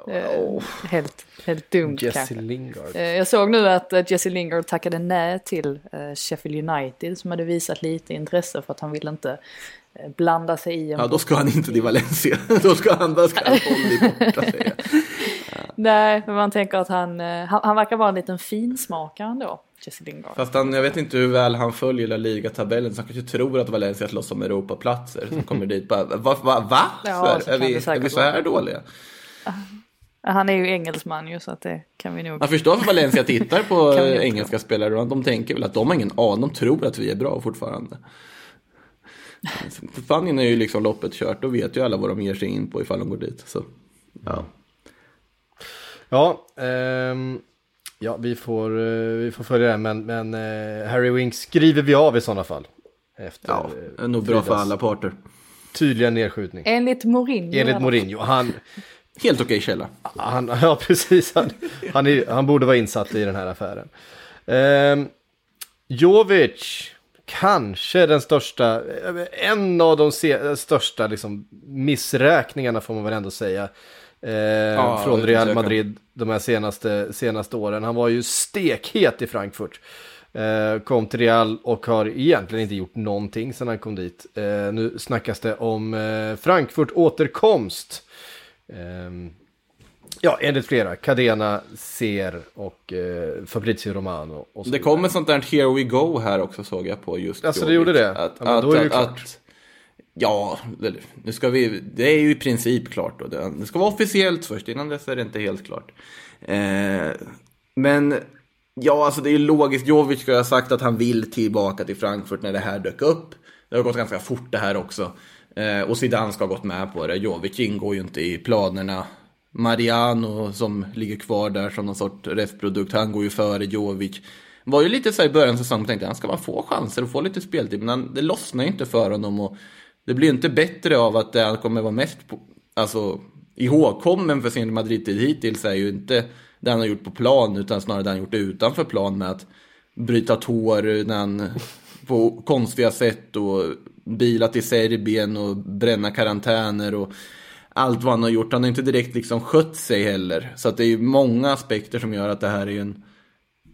eh, helt, helt dumt Jesse kanske. Lingard. Eh, Jag såg nu att eh, Jesse Lingard tackade nej till Sheffield United som hade visat lite intresse för att han ville inte blanda sig i en Ja, då ska han inte till Valencia. [LAUGHS] då ska han, då ska han [LAUGHS] hålla borta säger. [LAUGHS] Nej, men man tänker att han, han, han verkar vara en liten finsmakare ändå, Jesse Lingard. Fast han, jag vet inte hur väl han följer La Liga-tabellen, så han kanske tror att Valencia slåss om Europaplatser. Som kommer dit bara, va? va, va? Ja, så så är, vi, är vi så här vara. dåliga? Han är ju engelsman ju så att det kan vi nog... Jag förstår för Valencia tittar på [LAUGHS] engelska spelare och de tänker väl att de har ingen aning, de tror att vi är bra fortfarande. För Spanien är ju liksom loppet kört, då vet ju alla vad de ger sig in på ifall de går dit. Så, ja. Ja, ehm, ja vi, får, eh, vi får följa det. Men, men eh, Harry Winks skriver vi av i sådana fall. Efter ja, eh, det är nog bra för alla parter. Tydliga nedskjutning. Enligt Mourinho. Enligt. Mourinho. Han, Helt okej källa. han, [LAUGHS] ja, precis. Han, han, är, han borde vara insatt i den här affären. Um, Jovic. Kanske den största, eh, en av de största liksom, missräkningarna får man väl ändå säga. Eh, från utan Real. Madrid de här senaste, senaste åren. Han var ju stekhet i Frankfurt. Eh, kom till Real och har egentligen inte gjort någonting sedan han kom dit. Eh, nu snackas det om eh, Frankfurt återkomst. Ehm, ja, enligt flera. Cadena, Ser och eh, Fabrizio Romano. Och Det kom ett sånt där here we go här också såg jag på just Alltså, det gjorde det? Att, Ja, att, då är det ju att, klart. ja, nu ska vi, det är ju i princip klart då. Det, det ska vara officiellt först, innan dess är det inte helt klart. Eh, men, ja alltså det är ju logiskt. Jovic ska ha sagt att han vill tillbaka till Frankfurt när det här dök upp. Det har gått ganska fort det här också. Eh, och Zidane ska ha gått med på det. Jovic ingår ju inte i planerna. Mariano som ligger kvar där som någon sorts restprodukt, han går ju före Jovic. Var ju lite så här i början av säsongen, tänkte han ska man få chanser och få lite speltid, men han, det lossnar ju inte för honom. Och Det blir ju inte bättre av att det han kommer vara mest på, alltså, ihågkommen för sin Madrid-tid hittills är ju inte det han har gjort på plan utan snarare det han gjort utanför plan med att bryta tår när han på konstiga sätt och bila till Serbien och bränna karantäner och allt vad han har gjort. Han har inte direkt liksom skött sig heller. Så att det är ju många aspekter som gör att det här är ju en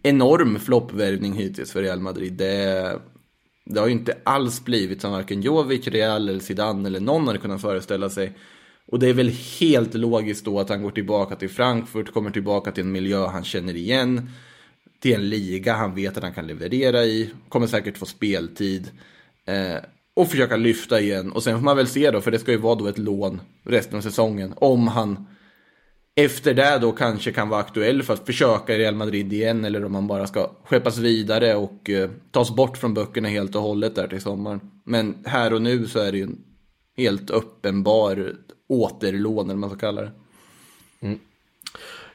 enorm floppvärvning hittills för Real Madrid. Det, det har ju inte alls blivit som varken Jovic, Real eller Zidane eller någon hade kunnat föreställa sig. Och det är väl helt logiskt då att han går tillbaka till Frankfurt, kommer tillbaka till en miljö han känner igen. Till en liga han vet att han kan leverera i, kommer säkert få speltid. Eh, och försöka lyfta igen. Och sen får man väl se då, för det ska ju vara då ett lån resten av säsongen. Om han efter det då kanske kan vara aktuell för att försöka i Real Madrid igen. Eller om han bara ska skeppas vidare och eh, tas bort från böckerna helt och hållet där till sommaren. Men här och nu så är det ju en helt uppenbar återlån eller vad man ska kalla det. Mm.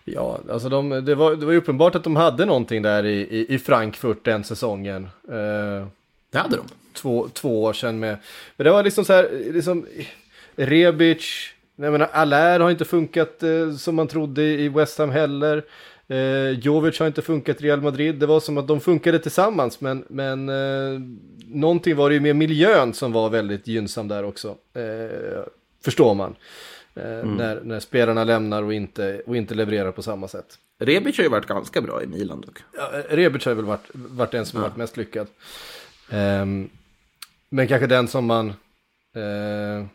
Ja, alltså de, det, var, det var uppenbart att de hade någonting där i, i, i Frankfurt den säsongen. Eh, Det hade de. två, två år sedan med. Men det var liksom så här, liksom Rebic, jag menar Allaire har inte funkat eh, som man trodde i West Ham heller. Eh, Jovic har inte funkat i Real Madrid. Det var som att de funkade tillsammans men, men eh, någonting var det ju med miljön som var väldigt gynnsam där också. Eh, förstår man. Eh, när, när spelarna lämnar och inte, och inte levererar på samma sätt. Rebic har ju varit ganska bra i Milan dock. Ja, Rebic har väl varit, varit den som har varit mest lyckad. Ehm, men kanske den som man... eh,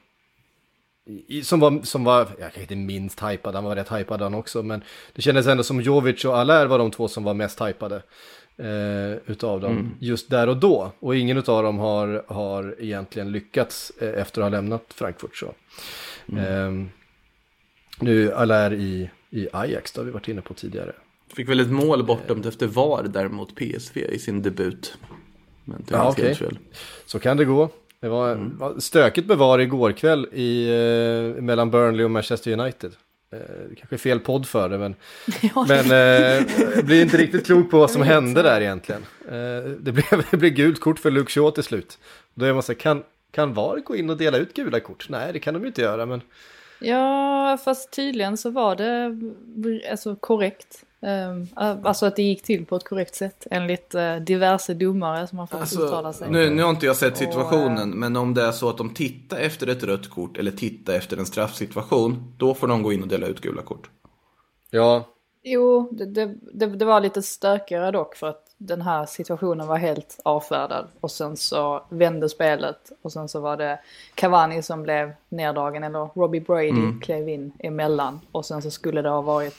i, som var, som var, jag kanske inte minst hypad, han var rätt hypad han också, men det kändes ändå som Jovic och Allaire var de två som var mest hypade eh, utav dem just där och då. Och ingen utav dem har, har egentligen lyckats eh, efter att ha lämnat Frankfurt. Så. Ehm, nu Allaire i, i Ajax, det har vi varit inne på tidigare. Fick väl ett mål bortdömt efter VAR där mot PSV i sin debut. Men det Ja, fel. Så kan det gå. Det var, var stökigt med VAR igår kväll i, eh, mellan Burnley och Manchester United. Eh, det kanske är fel podd för det, men, [LAUGHS] men eh, jag blir inte riktigt klok på vad som [LAUGHS] hände där egentligen. Eh, det, blev, [LAUGHS] det blev gult kort för Luke Shaw till slut. Då är man så här, kan, kan VAR gå in och dela ut gula kort? Nej, det kan de ju inte göra, men Ja, fast tydligen så var det alltså, korrekt. Um, alltså att det gick till på ett korrekt sätt enligt uh, diverse domare som har fått uttala Alltså, sig. nu, nu har inte jag sett Och, situationen, men om det är så att de tittar efter ett rött kort eller tittar efter en straffsituation, då får de gå in och dela ut gula kort. ja, Jo, det, det, det, det var lite stökigare dock för att den här situationen var helt avfärdad. Och sen så vände spelet och sen så var det Cavani som blev neddragen eller Robbie Brady klev in emellan. Och sen så skulle det ha varit...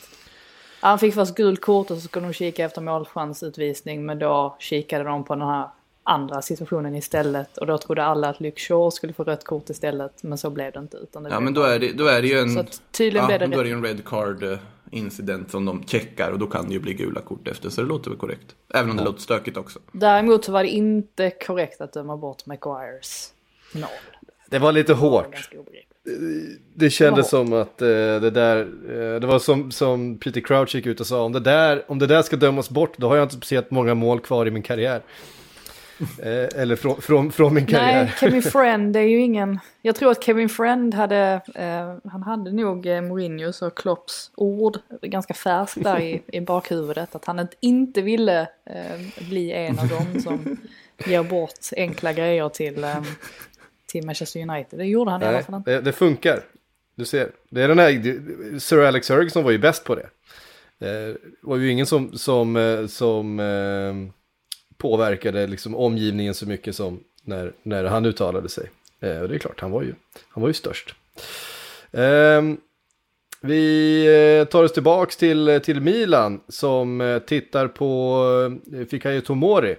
Han fick först gult kort och så skulle de kika efter målchansutvisning men då kikade de på den här andra situationen istället. Och då trodde alla att Luke Shaw skulle få rött kort istället men så blev det inte. Utan det Ja, men då är det, då är det ju en... Så tydligen ja, blev det då är det en red card eh, incident som de checkar och då kan det ju bli gula kort efter, så det låter väl korrekt. Även om det låter stökigt också. Däremot så var det inte korrekt att döma bort Maguires mål. det var lite hårt. Det kändes som att eh, det där, eh, det var som, som Peter Crouch gick ut och sa, om det, där, om det där ska dömas bort, då har jag inte speciellt många mål kvar i min karriär. Eh, eller från, från, från min karriär. Nej, Kevin [LAUGHS] Friend är ju ingen... Jag tror att Kevin Friend hade... Eh, han hade nog eh, Mourinhos och Klopps ord ganska färskt där i, i bakhuvudet. Att han inte- ville eh, bli en av dem som ger bort enkla grejer till, eh, till Manchester United. Det gjorde han i alla Nej, fall inte. det, det funkar. Du ser, det är den här, Sir Alex Ferguson var ju bäst på det. Det var ju ingen som, som, som påverkade liksom omgivningen så mycket som när, när han uttalade sig. Eh, Och det är klart, han var ju, han var ju störst. Ehm, vi eh, tar oss tillbaks till, till Milan som eh, tittar på eh, Fikayo Tomori.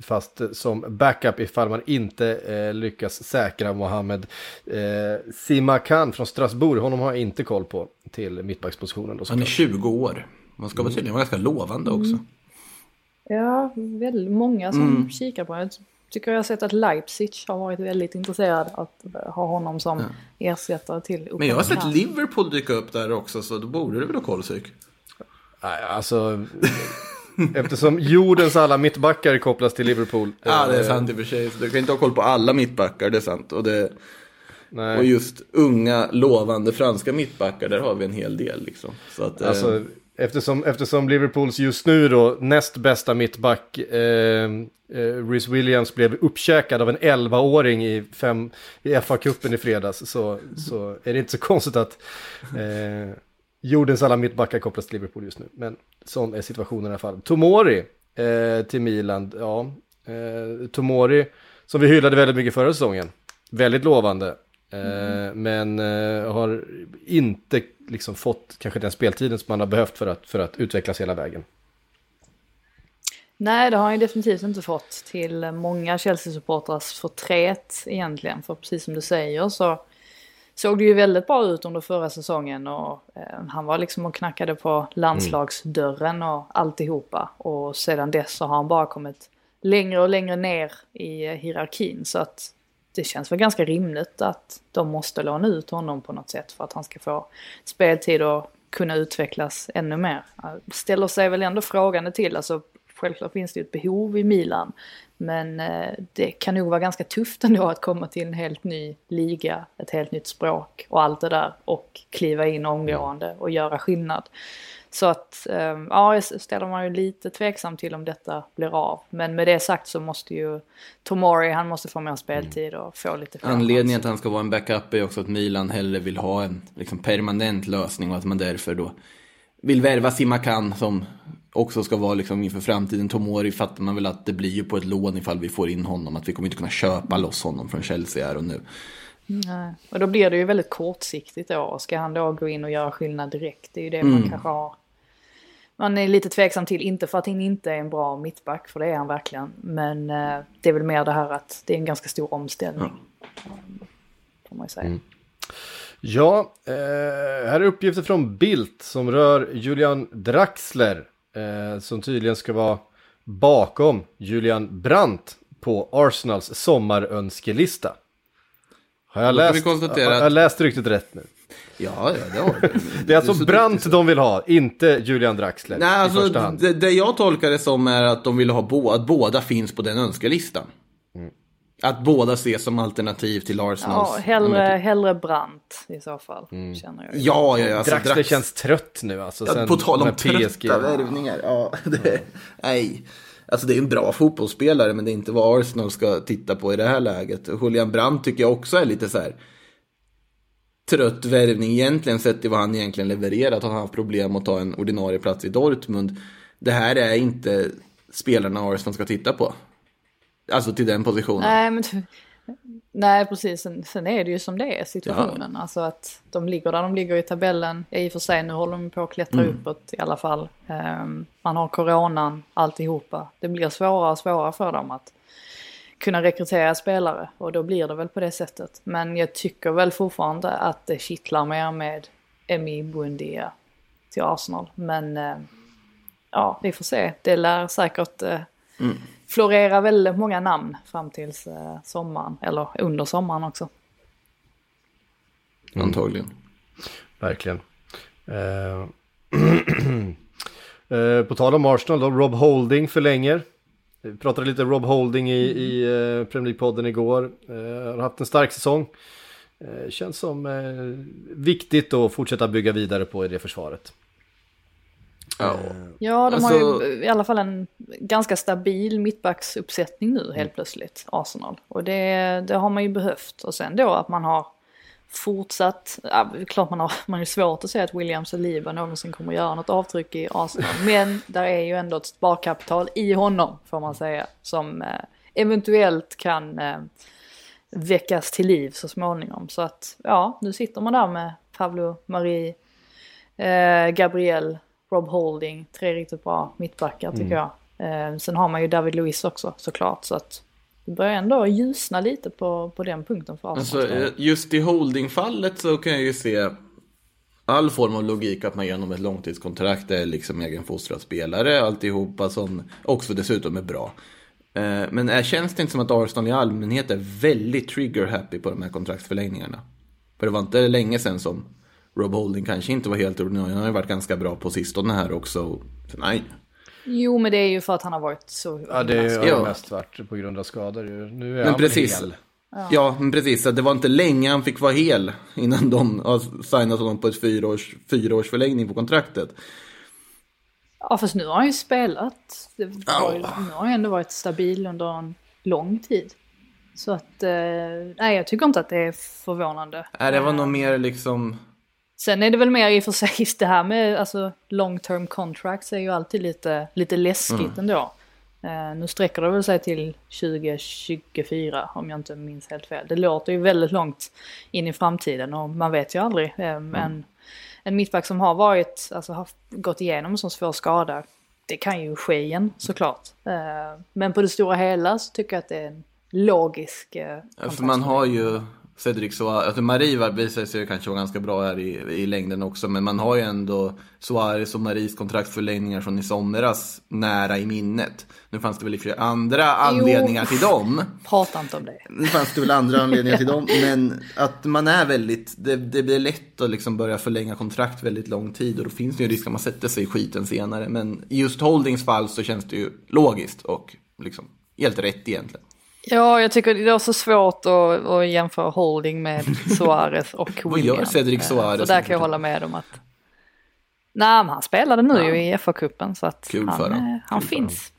Fast som backup ifall man inte eh, lyckas säkra Mohamed eh, Simakan från Strasbourg. Honom har jag inte koll på till mittbackspositionen. Då, Han är såklart. 20 år. Man ska väl tydligen vara ganska lovande också. Ja, väldigt många som kikar på det. Jag tycker jag har sett att Leipzig har varit väldigt intresserad att eh, ha honom som ersättare till Men jag har sett. Liverpool dyka upp där också, så då borde det väl ha. Nej, alltså, [LAUGHS] eftersom jordens alla mittbackar kopplas till Liverpool. Ja, det är eh, sant i och för sig. Du kan inte ha koll på alla mittbackar, det är sant. Och, det, Nej. och just unga, lovande franska mittbackar, där har vi en hel del liksom. Så att, eh, Alltså, eftersom, eftersom Liverpools just nu då näst bästa mittback, eh, eh, Rhys Williams, blev uppkäkad av en 11-åring i, fem, i FA-cupen i fredags, så, så är det inte så konstigt att eh, jordens alla mittbackar kopplas till Liverpool just nu. Men sån är situationen i alla fall. Tomori eh, till Milan, ja. Eh, Tomori, som vi hyllade väldigt mycket förra säsongen, väldigt lovande. Eh, Men eh, har inte liksom fått kanske den speltiden som man har behövt för att, för att utvecklas hela vägen. Nej, det har han ju definitivt inte fått till många Chelsea-supportrars förtret egentligen. För precis som du säger så såg det ju väldigt bra ut under förra säsongen och eh, han var liksom och knackade på landslagsdörren och alltihopa. Och sedan dess så har han bara kommit längre och längre ner i hierarkin. Så att det känns väl ganska rimligt att de måste låna ut honom på något sätt för att han ska få speltid och kunna utvecklas ännu mer. Ställer sig väl ändå frågande till, alltså självklart finns det ju ett behov i Milan. Men eh, det kan nog vara ganska tufft ändå att komma till en helt ny liga, ett helt nytt språk och allt det där. Och kliva in omgående och göra skillnad. Så att, eh, ja, jag ställer mig ju lite tveksam till om detta blir av. Men med det sagt så måste ju Tomori, han måste få mer speltid och få lite fler Anledningen chanser. att han ska vara en backup är också att Milan hellre vill ha en liksom, permanent lösning och att man därför då vill värva Simakan som också ska vara liksom inför framtiden. Tomori fattar man väl att det blir ju på ett lån ifall vi får in honom. Att vi kommer inte kunna köpa loss honom från Chelsea här och nu. Nej. Och då blir det ju väldigt kortsiktigt då. Ska han då gå in och göra skillnad direkt? Det är ju det man kanske har. Man är lite tveksam till, inte för att han inte är en bra mittback, för det är han verkligen. Men eh, det är väl mer det här att det är en ganska stor omställning. Får man ju säga. Ja, eh, här är uppgifter från Bildt som rör Julian Draxler. Eh, som tydligen ska vara bakom Julian Brandt på Arsenals sommarönskelista. Har jag, Då kan vi läst, har att- jag läst ryktet rätt nu? Ja, ja det har du. Det är alltså så Brandt duktig. de vill ha, inte Julian Draxler Nej, alltså det, det jag tolkar det som är att de vill ha bo, att båda finns på den önskelistan. Mm. Att båda ses som alternativ till Arsenals. Ja, hellre, hellre Brandt i så fall, känner jag. Ja, ja, ja. Alltså, Draxler Drax- känns trött nu alltså. Ja, på tal om trötta värvningar. Ja, [LAUGHS] det, nej. Alltså det är en bra fotbollsspelare men det är inte vad Arsenal ska titta på i det här läget. Och Julian Brandt tycker jag också är lite så här trött värvning egentligen sett till vad han egentligen levererat. Han har haft problem att ta en ordinarie plats i Dortmund. Det här är inte spelarna Arsenal ska titta på. Alltså till den positionen. Nej, men Nej, precis. Sen, sen är det ju som det är situationen. Alltså att de ligger där de ligger i tabellen. I och för sig, nu håller de på att klättra uppåt i alla fall. Ehm, man har coronan, alltihopa. Det blir svårare och svårare för dem att kunna rekrytera spelare. Och då blir det väl på det sättet. Men jag tycker väl fortfarande att det kittlar mer med Emi Buendia till Arsenal. Men eh, ja, vi får se. Det lär säkert eh, florera väldigt många namn fram tills eh, sommaren. Eller under sommaren också. Antagligen. Verkligen. Eh, [CLEARS THROAT] eh, på tal om Arsenal då, Rob Holding förlänger. Vi pratade lite Rob Holding i, i eh, Premier League-podden igår. Eh, har haft en stark säsong. Eh, känns som viktigt att fortsätta bygga vidare på i det försvaret. Ja. Ja, de Alltså- har ju i alla fall en ganska stabil mittbacksuppsättning nu helt plötsligt, Arsenal. Och det, det har man ju behövt. Och sen då att man har fortsatt, ja, klart man har, [LAUGHS] man är svårt att säga att Williams och Liba någonsin kommer göra något avtryck i Arsenal. [LAUGHS] Men där är ju ändå ett sparkapital i honom, får man säga, som eh, eventuellt kan eh, väckas till liv så småningom. Så att, ja, nu sitter man där med Pablo Marie, eh, Gabriel, Rob Holding, tre riktigt bra mittbackar tycker jag. Eh, sen har man ju David Luiz också såklart. Så att det börjar ändå ljusna lite på, på den punkten för Arsenal. Alltså, eh, just i holdingfallet så kan jag ju se all form av logik att man genom ett långtidskontrakt är liksom egenfostrad spelare, alltihopa som också dessutom är bra. Eh, Men är, känns det inte som att Arsenal i allmänhet är väldigt trigger-happy på de här kontraktsförlängningarna? För det var inte länge sedan som Rob Holding kanske inte var helt ordinarie, han har ju varit ganska bra på sistone här också. Så nej. Jo, men det är ju för att han har varit så... Ja, det har Ja. ju mest varit på grund av skador. Nu är Men han precis. hel. Ja, men precis. Så Det var inte länge han fick vara hel innan de signat honom på ett fyraårs, fyraårs förlängning på kontraktet. Ja, fast nu har han ju spelat. Det var ju, nu har han ändå varit stabil under en lång tid. Så att, eh, nej jag tycker inte att det är förvånande. Nej, det var nog mer liksom... Sen är det väl mer i och för sig [LAUGHS] det här med alltså, long term contracts är ju alltid lite, lite läskigt Mm. ändå. Eh, nu sträcker det väl sig till 2024 om jag inte minns helt fel. Det låter ju väldigt långt in i framtiden och man vet ju aldrig. Eh, Mm. men en mittback som har varit, alltså har gått igenom en sån svår skada, det kan ju ske igen såklart. Eh, men på det stora hela så tycker jag att det är en logisk eh, För man har ju Cedric Suarez, alltså Marie visade sig kanske vara ganska bra här i, i längden också, men man har ju ändå Suarez och Maries kontraktsförlängningar från i somras nära i minnet. Nu fanns det väl i andra anledningar till dem. Prata inte om det. Nu fanns det väl andra anledningar till dem, men att man är väldigt, det, det blir lätt att liksom börja förlänga kontrakt väldigt lång tid och då finns det ju risk att man sätter sig i skiten senare. Men i just Holdings fall så känns det ju logiskt och liksom helt rätt egentligen. Ja, jag tycker det är så svårt att, att jämföra Holding med [LAUGHS] Suarez och Vad gör William. Cedric Eh, Suarez Så där kan jag hålla med om att... Nej, men han spelade nu ju i FA-cupen så att Kul han, honom. eh, han finns.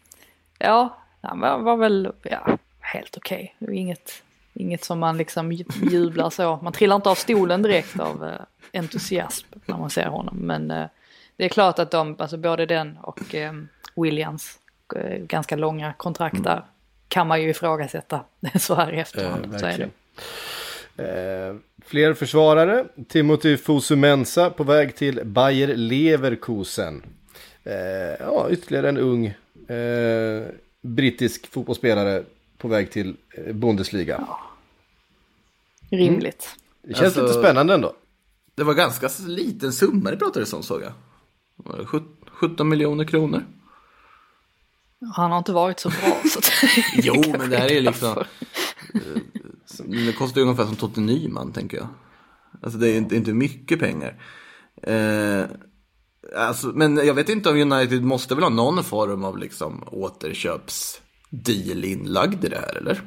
Ja, han var, var väl ja, helt okej. Var inget, inget som man liksom ju- jublar så. Man trillar inte av stolen direkt av eh, entusiasm när man ser honom. Men det är klart att de, alltså både den och Williams, ganska långa kontrakt Mm. Kan man ju ifrågasätta [LAUGHS] så här i efterhand. Eh, så är det. verkligen. Eh, fler försvarare. Timothy Fosumensa på väg till Bayer Leverkusen. Eh, ja, ytterligare en ung eh, brittisk fotbollsspelare på väg till eh, Bundesliga. Rimligt. Det känns Alltså- lite spännande ändå. Det var ganska liten summa det pratades om såg jag. Var det sjut- 17 miljoner kronor. Han har inte varit så bra. Så att [LAUGHS] Jo, men det här är liksom... Det kostar ju ungefär som Totte Nyman, tänker jag. Alltså det är inte, inte mycket pengar. Eh, alltså, men jag vet inte om United måste väl ha någon form av liksom återköpsdeal inlagd i det här, eller?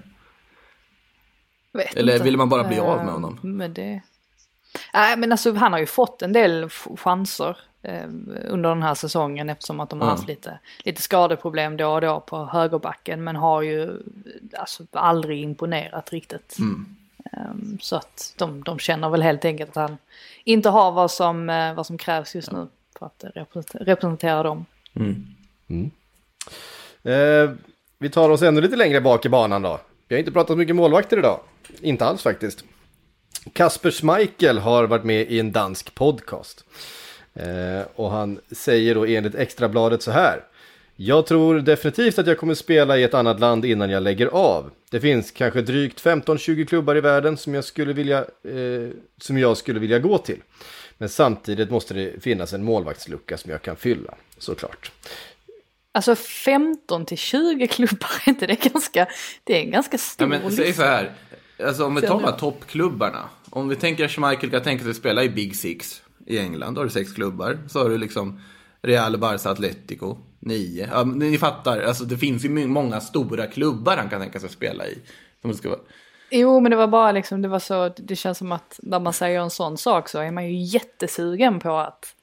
Eller inte. vill man bara bli av med Eh, honom? Men det... Nej men alltså han har ju fått en del chanser eh, under den här säsongen eftersom att de har Ja. haft lite, lite skadeproblem då och då på högerbacken men har ju alltså, aldrig imponerat riktigt. Mm. Eh, så att de, de känner väl helt enkelt att han inte har vad som, eh, vad som krävs just nu för att representera, dem. Eh, vi tar oss ännu lite längre bak i banan då. Vi har inte pratat mycket målvakter idag. Inte alls faktiskt. Kasper Schmeichel har varit med i en dansk podcast. Eh, och han säger då enligt Extrabladet så här. Jag tror definitivt att jag kommer spela i ett annat land innan jag lägger av. Det finns kanske drygt 15-20 klubbar i världen som jag, skulle vilja, eh, som jag skulle vilja gå till. Men samtidigt måste det finnas en målvaktslucka som jag kan fylla, såklart. Alltså 15 till 20 klubbar, [LAUGHS] är inte det ganska, det är en ganska stor Ja, men säg lista. så här. Alltså om vi tar de här toppklubbarna. Om vi tänker att Schmeichel kan tänka sig spela i Big Six i England. Då har du sex klubbar. Så har du liksom Real, Barca, Atletico. Nio. Ja, ni fattar. Alltså det finns ju många stora klubbar han kan tänka sig spela i. Som ska vara. Jo, men det var bara liksom, det var så, det känns som att när man säger en sån sak så är man ju jättesugen på att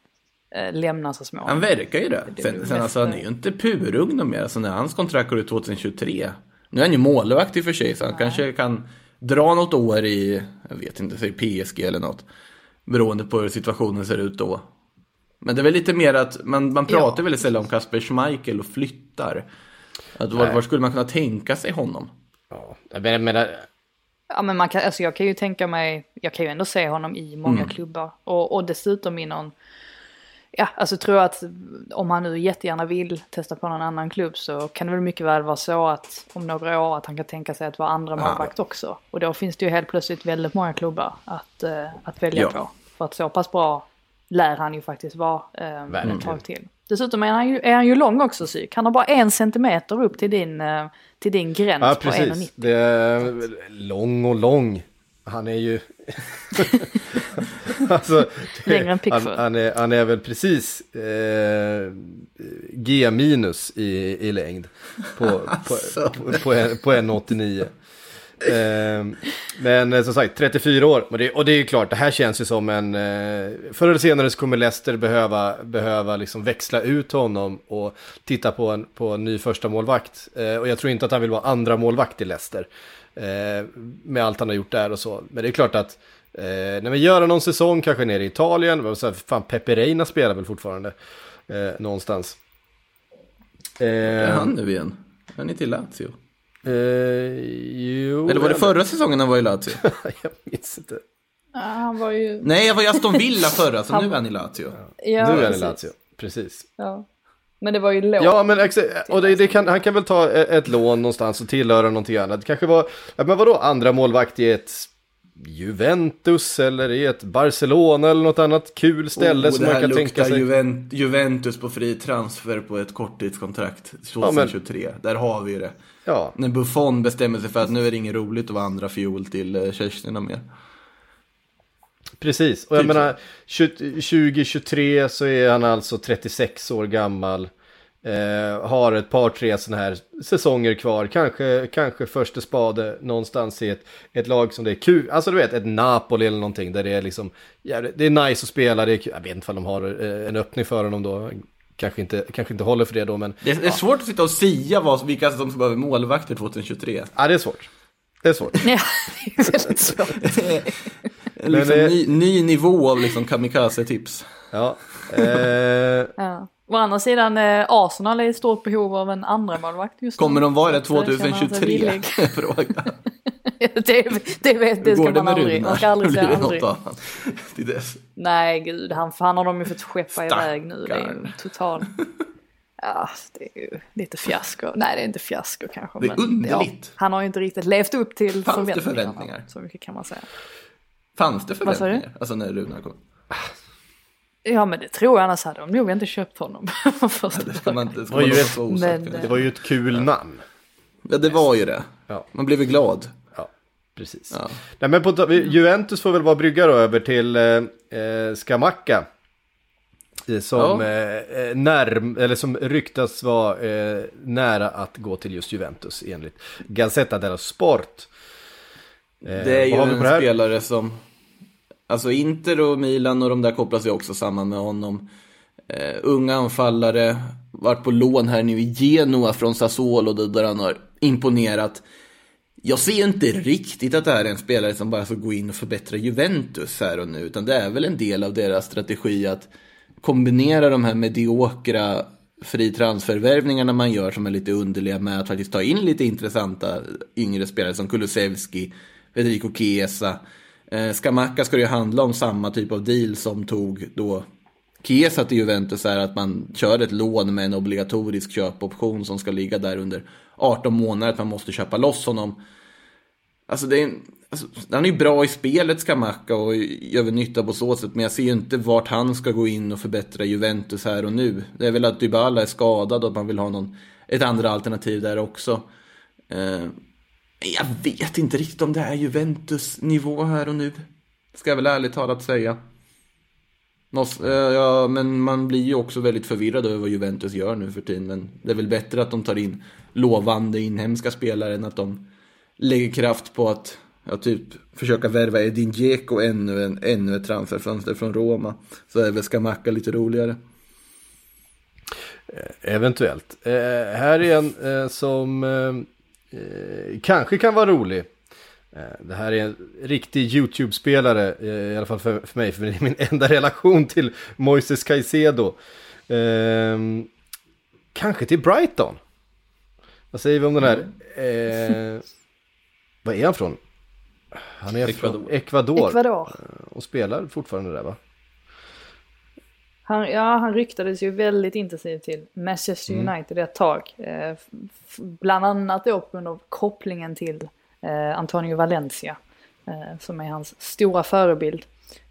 eh, lämna så små. Han verkar ju det. Det Sen, alltså, han är ju inte purung mer. Alltså när hans kontrakt går ut 2023. Nu är han ju målvakt i och för sig. Så han kanske kan dra något år i, jag vet inte, säg PSG eller något. Beroende på hur situationen ser ut då. Men det är väl lite mer att man, man pratar Ja. väldigt sällan om Kasper Schmeichel och flyttar. Att var, var skulle man kunna tänka sig honom? Ja, jag menar, Ja, men man kan, alltså jag kan ju tänka mig, jag kan ju ändå se honom i många Mm. klubbar. Och, och dessutom i någon, ja, alltså tror jag att om han nu jättegärna vill testa på någon annan klubb så kan det väl mycket väl vara så att om några år att han kan tänka sig att vara andra målvakt också. Och då finns det ju helt plötsligt väldigt många klubbar att, eh, att välja Ja. på. För att så pass bra lär han ju faktiskt vara eh, ett tag till. Dessutom är han ju, är han ju lång också psyk. Han har bara en centimeter upp till din, eh, till din gräns Ja, på precis. 1,90. Det är lång och lång. han är ju... [LAUGHS] alltså, Längre än han, Pickford. han, är, han är väl precis eh, G minus i, i längd på, på, på, [LAUGHS] på, en, på 1,89. Eh, men eh, som sagt, 34 år. Och det, och det är ju klart, det här känns ju som en... Eh, förr eller senare så kommer Leicester behöva, behöva liksom växla ut honom och titta på en, på en ny första målvakt. Eh, och jag tror inte att han vill vara andra målvakt i Leicester. Med allt han har gjort där och så. Men det är klart att när vi gör någon säsong, kanske nere i Italien, så här, fan spelar väl fortfarande eh, någonstans. Är Eh, han nu igen? Är han inte i Lazio? Eh, jo, Eller var det förra säsongen han var i Lazio? [LAUGHS] jag minns inte. Ja, han var ju... Nej, jag var i Aston Villa [LAUGHS] förra, så nu är han i Lazio. Ja, nu är han i precis. Lazio, precis. Ja. Men det var ju lågt. Ja, men och det, det kan, han kan väl ta e- ett lån någonstans och tillhöra någonting annat. Det kanske var, men vadå, andra målvakt i ett Juventus eller i ett Barcelona eller något annat kul ställe Oh, som man kan tänka sig. Juven- Juventus på fri transfer på ett korttidskontrakt 2023. Där har vi det. Ja, När Buffon bestämmer sig för att nu är det inget roligt att vara andra fiol till eh, tjejerna mer. precis. Och jag Typ menar, 20- 2023 så är han alltså 36 år gammal. Eh, har ett par, tre sådana här säsonger kvar. Kanske, kanske första spade någonstans i ett, ett lag som det är kul. Alltså du vet, ett Napoli eller någonting där det är liksom, ja, det är nice att spela. Det är, kul. jag vet inte om de har eh, en öppning för honom då. Kanske inte, kanske inte håller för det då, men Det är, det är svårt att sitta och sia vad, vilka som behöver målvakter 2023. ja, det är svårt. Det är svårt. [LAUGHS] Ja, det är väldigt svårt. [LAUGHS] Liksom det- ny, ny nivå av liksom kamikaze-tips. Ja. Eh, Ja. Å andra sidan, eh, Arsenal är i stort behov av en andra målvakt just nu. Kommer de vara det Så att, eh, känner han sig 2023? villig. [LAUGHS] Fråga. [LAUGHS] det, det, vet, det ska det man med aldrig, man ska aldrig säga det aldrig. Till dess. Nej gud, han, han har de ju fått skeppa iväg nu. Det är ju total... Ja, det är ju lite fiasko. Nej, det är inte fiasko kanske. Det är men, underligt. han har ju inte riktigt levt upp till Fanns det förväntningarna. förväntningar? Så mycket kan man säga. Fanns det förväntningar? Alltså när Runar kom. Ja, men det tror jag, annars hade de nog inte köpt honom. [LAUGHS] Först. Det ska man inte, ska var man ju låta vara osagt. Men, det var ju ett kul namn. Ja, det var ju det. Ja. Man blev ju glad. Ja, precis. Ja. Nej, men på, Juventus får väl vara brygga då över till eh, eh, Scamacca. Eh, Som, Ja. eh, eh, närm, eller som ryktas vara eh, nära att gå till just Juventus enligt Gazzetta dello Sport. Eh, Det är ju en spelare som... Alltså Inter och Milan och de där kopplas ju också samman med honom. Uh, unga anfallare, varit på lån här nu i Genoa från Sassuolo där han har imponerat. Jag ser ju inte riktigt att det här är en spelare som bara ska gå in och förbättra Juventus här och nu, utan det är väl en del av deras strategi att kombinera de här mediokra fri transfervärvningarna man gör som är lite underliga med att faktiskt ta in lite intressanta yngre spelare som Kulusevski, Federico Chiesa. Eh, ska det ju handla om samma typ av deal som tog då Chiesa till Juventus är att man kör ett lån med en obligatorisk köpoption som ska ligga där under 18 månader, att man måste köpa loss honom. Alltså, det är, en- alltså han är ju bra i spelet, Skamaka, och gör väl nytta på så sätt, men jag ser ju inte vart han ska gå in och förbättra Juventus här och nu. Det är väl att Dybala är skadad och att man vill ha någon, ett andra alternativ där också. Eh, jag vet inte riktigt om det är Juventus nivå här och nu. Ska jag väl ärligt talat säga. Måste, eh, ja, men man blir ju också väldigt förvirrad över vad Juventus gör nu för tiden. Men det är väl bättre att de tar in lovande inhemska spelare än att de lägger kraft på att ja, typ försöka värva Edin Dzeko ännu, en, ännu ett transferfönster från Roma. Så är väl Skamacka lite roligare. Eh, eventuellt. Eh, här är en eh, som eh, eh, kanske kan vara rolig. Eh, det här är en riktig YouTube-spelare, eh, i alla fall för, för mig, för det är min [LAUGHS] enda relation till Moises Caicedo. Eh, kanske till Brighton. Vad säger vi om den här? Eh, [LAUGHS] vad är han från? Han är Ecuador. från Ecuador. Ecuador. Och spelar fortfarande där va? Han, ja, han ryktades ju väldigt intensivt till Manchester United ett tag. Eh, bland annat då på grund av kopplingen till eh, Antonio Valencia. Eh, som är hans stora förebild.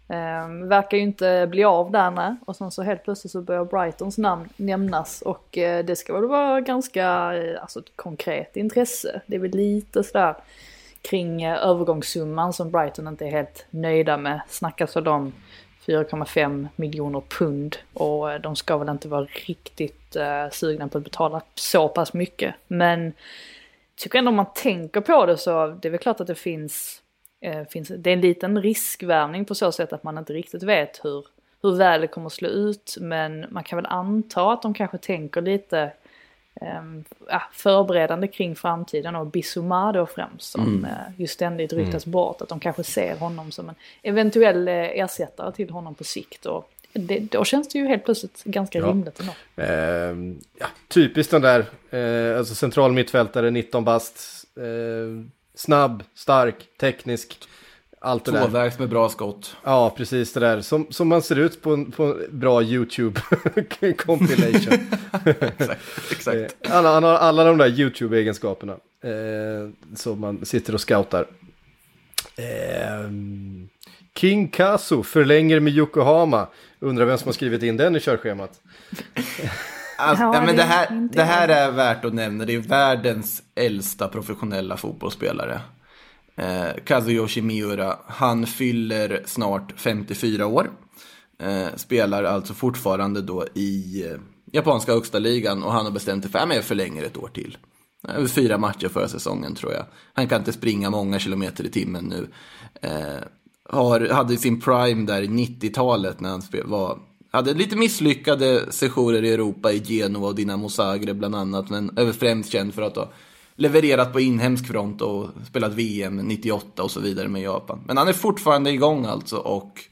Eh, verkar ju inte bli av där nej. Och sen så helt plötsligt så börjar Brightons namn nämnas. Och eh, det ska väl vara ganska, eh, alltså ett konkret intresse. Det är väl lite sådär kring eh, övergångssumman som Brighton inte är helt nöjda med. Snackas väl om 4,5 miljoner pund och eh, de ska väl inte vara riktigt uh, sugna på att betala så pass mycket. Men jag tycker ändå om man tänker på det så det är väl klart att det finns, uh, finns det är en liten riskvärvning på så sätt att man inte riktigt vet hur, hur väl det kommer att slå ut men man kan väl anta att de kanske tänker lite ja, förberedande kring framtiden och Bissouma då främst som mm. uh, ju ständigt ryktas mm. bort. Att de kanske ser honom som en eventuell uh, ersättare till honom på sikt. Och det, då känns det ju helt plötsligt ganska ja. rimligt ändå. Uh, ja, typiskt den där, uh, alltså central mittfältare, 19 bast, snabb, stark, teknisk. Allt det Tvåvägs med bra skott. Ja, precis det där. Som, som man ser ut på en, på en bra YouTube [LAUGHS] compilation. [LAUGHS] exakt. exakt. Alla, han har alla de där YouTube-egenskaperna. Eh, som man sitter och scoutar. Eh, King Kazu förlänger med Yokohama. Undrar vem som har skrivit in den i körschemat. [LAUGHS] Alltså, ja, men det, här, det här är värt att nämna. Det är världens äldsta professionella fotbollsspelare eh, Kazuyoshi Miura. Han fyller snart 54 år. Eh, spelar alltså fortfarande då i eh, japanska högsta ligan och han har bestämt sig för att jag förlänger ett år till. Eh, fyra matcher förra säsongen tror jag. Han kan inte springa många kilometer i timmen nu. Eh, har, hade sin prime där i 90-talet när han spel, var hade lite misslyckade sessioner i Europa i Genua och Dinamo Zagreb bland annat. Men är främst känd för att ha levererat på inhemsk front och spelat VM 98 och så vidare med Japan. Men han är fortfarande igång alltså och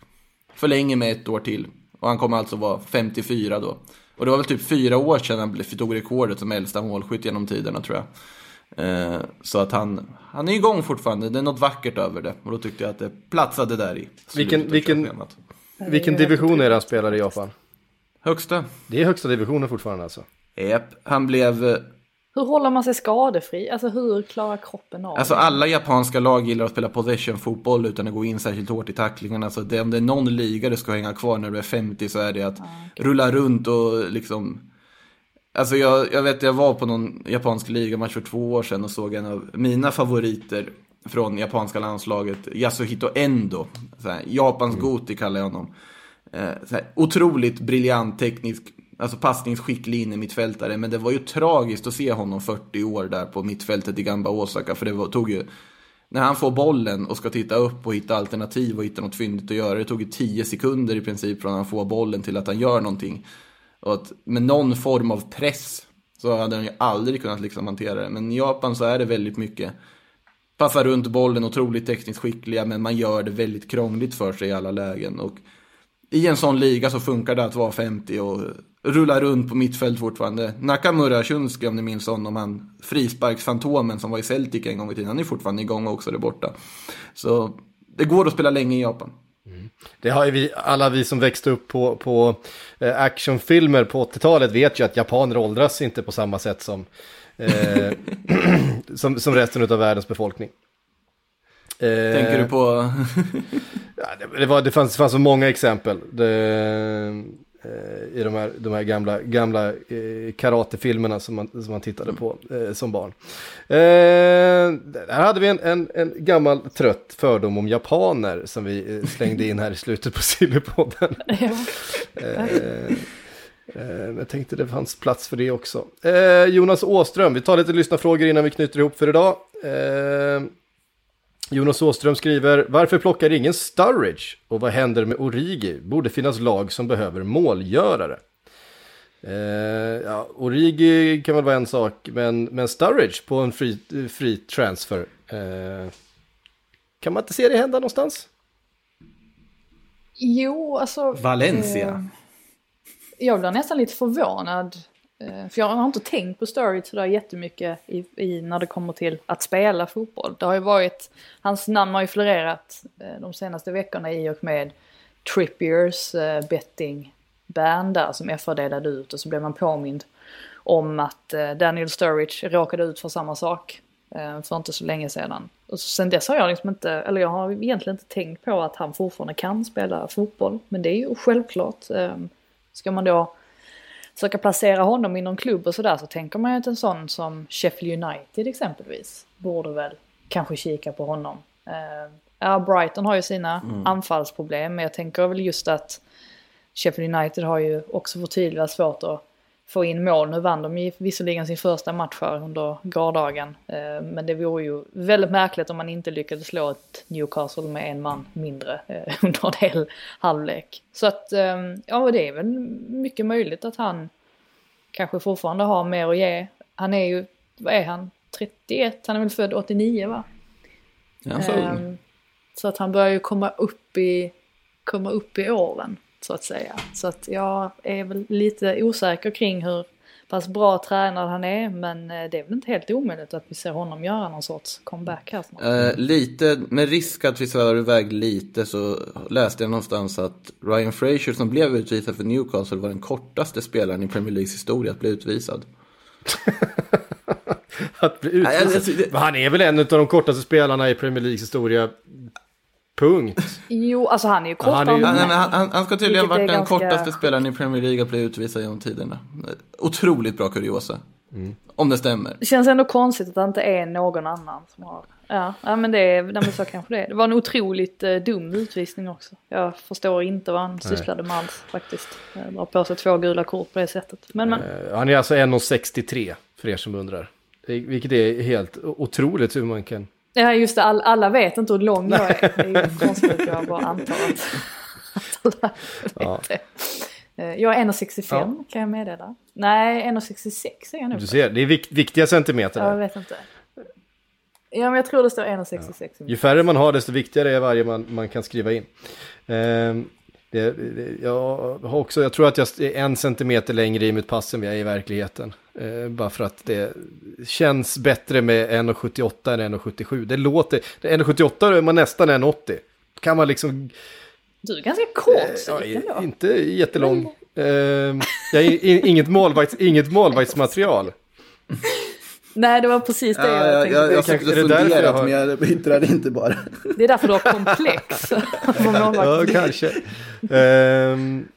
förlänger med ett år till. Och han kommer alltså vara 54 då. Och det var väl typ fyra år sedan han tog rekordet som äldsta målskytt genom tiderna tror jag. Eh, så att han, han är igång fortfarande, det är något vackert över det. Och då tyckte jag att det platsade där i Vilken, vilken, vilken division är det han spelar i Japan? Högsta. Det är högsta divisionen fortfarande alltså? Japp, han blev eh, hur håller man sig skadefri? Alltså hur klarar kroppen av Alltså alla japanska lag gillar att spela possession-fotboll utan att gå in särskilt hårt i tacklingarna. Alltså det, om det är någon liga du ska hänga kvar när du är 50 så är det att ah, okay. rulla runt och liksom... Alltså jag, jag vet, jag var på någon japansk ligamatch för två år sedan och såg en av mina favoriter från japanska landslaget, Yasuhito Endo. Japans mm. Goti kallar jag honom. Eh, otroligt briljant teknisk Alltså passningsskicklig innermittfältare. Men det var ju tragiskt att se honom 40 år där på mittfältet i Gamba Osaka. För det var, tog ju... När han får bollen och ska titta upp och hitta alternativ och hitta något fyndigt att göra. Det tog ju 10 sekunder i princip från att han får bollen till att han gör någonting. Och att med någon form av press så hade han ju aldrig kunnat liksom hantera det. Men i Japan så är det väldigt mycket Passar runt bollen, otroligt tekniskt skickliga, men man gör det väldigt krångligt för sig i alla lägen. Och i en sån liga så funkar det att vara 50 och rulla runt på mittfält fortfarande. Nakamura Shunski om ni minns honom, han frisparksfantomen som var i Celtic en gång i tiden, han är fortfarande igång också där borta. Så det går att spela länge i Japan. Mm. Det har ju vi, alla vi som växte upp på, på eh, actionfilmer på 80-talet vet ju att japaner åldras inte på samma sätt som, eh, [CLEARS THROAT] som, som resten av världens befolkning. Eh, Tänker du på? [LAUGHS] ja, det, det, var, det, fanns, fanns så många exempel. Det, i de här, de här gamla, gamla eh, karatefilmerna som man, som man tittade på eh, som barn. Eh, här hade vi en, en, en, gammal trött fördom om japaner som vi eh, slängde in här i slutet på [LAUGHS] Sillypodden. eh, jag tänkte det fanns plats för det också. Jonas Åström, vi tar lite lyssnarfrågor innan vi knyter ihop för idag. Jonas Åström skriver, varför plockar ingen Sturridge? Och vad händer med Origi? Borde finnas lag som behöver målgörare. Eh, ja, Origi kan väl vara en sak, men, men Sturridge på en free transfer. Eh, kan man inte se det hända någonstans? Jo, alltså... Valencia. Eh, jag blir nästan lite förvånad Eh, för jag har inte tänkt på Sturridge sådär jättemycket i, i, när det kommer till att spela fotboll. Det har ju varit, hans namn har ju florerat eh, de senaste veckorna i och med Trippiers eh, betting-ban där som FA delade ut och så blev man påmind om att Daniel Sturridge råkade ut för samma sak för inte så länge sedan. Och sen dess har jag liksom inte, eller jag har egentligen inte tänkt på att han fortfarande kan spela fotboll. Men det är ju självklart. Ehm, ska man då försöka placera honom i någon klubb och sådär så tänker man ju att en sån som Sheffield United exempelvis borde väl kanske kika på honom. Eh, ja, Brighton har ju sina anfallsproblem, men jag tänker väl just att Sheffield United har ju också förtydligat svårt att få in mål. Nu vann de visserligen sin första match här under gårdagen. Eh, men det vore ju väldigt märkligt om man inte lyckades slå ett Newcastle med en man mindre eh, [LAUGHS] under en hel halvlek. Så att, eh, ja det är väl mycket möjligt att han kanske fortfarande har mer att ge. Han är ju, vad är han, 31? Han är väl född 89 va? Han så så att han börjar ju komma upp i, komma upp i åren så att säga. Så att jag är väl lite osäker kring hur pass bra tränad han är men eh, det är väl inte helt omöjligt att vi ser honom göra någon sorts comeback här snart. Eh, lite, med risk att vi svävar iväg lite så läste jag någonstans att Ryan Fraser som blev utvisad för Newcastle var den kortaste spelaren i Premier Leagues historia att bli utvisad. [LAUGHS] Att bli Nej, utvisad. alltså, det- han är väl en av de kortaste spelarna i Premier Leagues historia. Punkt. Jo, alltså han är ju kortare han är ju- han, han, han ska tydligen varit den ganska kortaste sjukt. spelaren i Premier League att bli utvisad genom tiderna. Otroligt bra kuriosa. Mm. Om det stämmer. Det känns ändå konstigt att det inte är någon annan som har... Ja, ja men det är, men så kanske det är. Det var en otroligt eh, dum utvisning också. Jag förstår inte vad han sysslade med alls faktiskt. Dra på sig två gula kort på det sättet. Men, men Eh, Han är alltså 1,63 för er som undrar. Vilket är helt otroligt hur man kan... ja just det, all, alla vet inte hur lång jag är. Det är ju konstigt att jag bara antar att, alla vet Ja. det. Eh, Jag är 1,65 kan jag meddela. Nej, 1,66 är jag nog. Du ser, det är vik- viktiga centimeter. Ja, jag vet inte. Ja, men jag tror det står 1,66. i min- Ju färre man har desto viktigare är varje man, man kan skriva in. Ehm, det, det, jag, har också, jag tror att jag är en centimeter längre i mitt pass än jag är i verkligheten. Eh, bara för att det känns bättre med 1,78 än 1,77. Det låter, 1,78 är man nästan 1,80. Då kan man liksom Du är ganska kort Ja, Erik, ändå. inte jättelång. Ehm, jag är inget, målvakts, inget målvaktsmaterial. [LAUGHS] Nej, det var precis det jag tänkte. jag, jag, jag, därför jag har- men jag yttrade inte bara. Det är därför du har komplex. [LAUGHS] Ja, kanske. Ehm,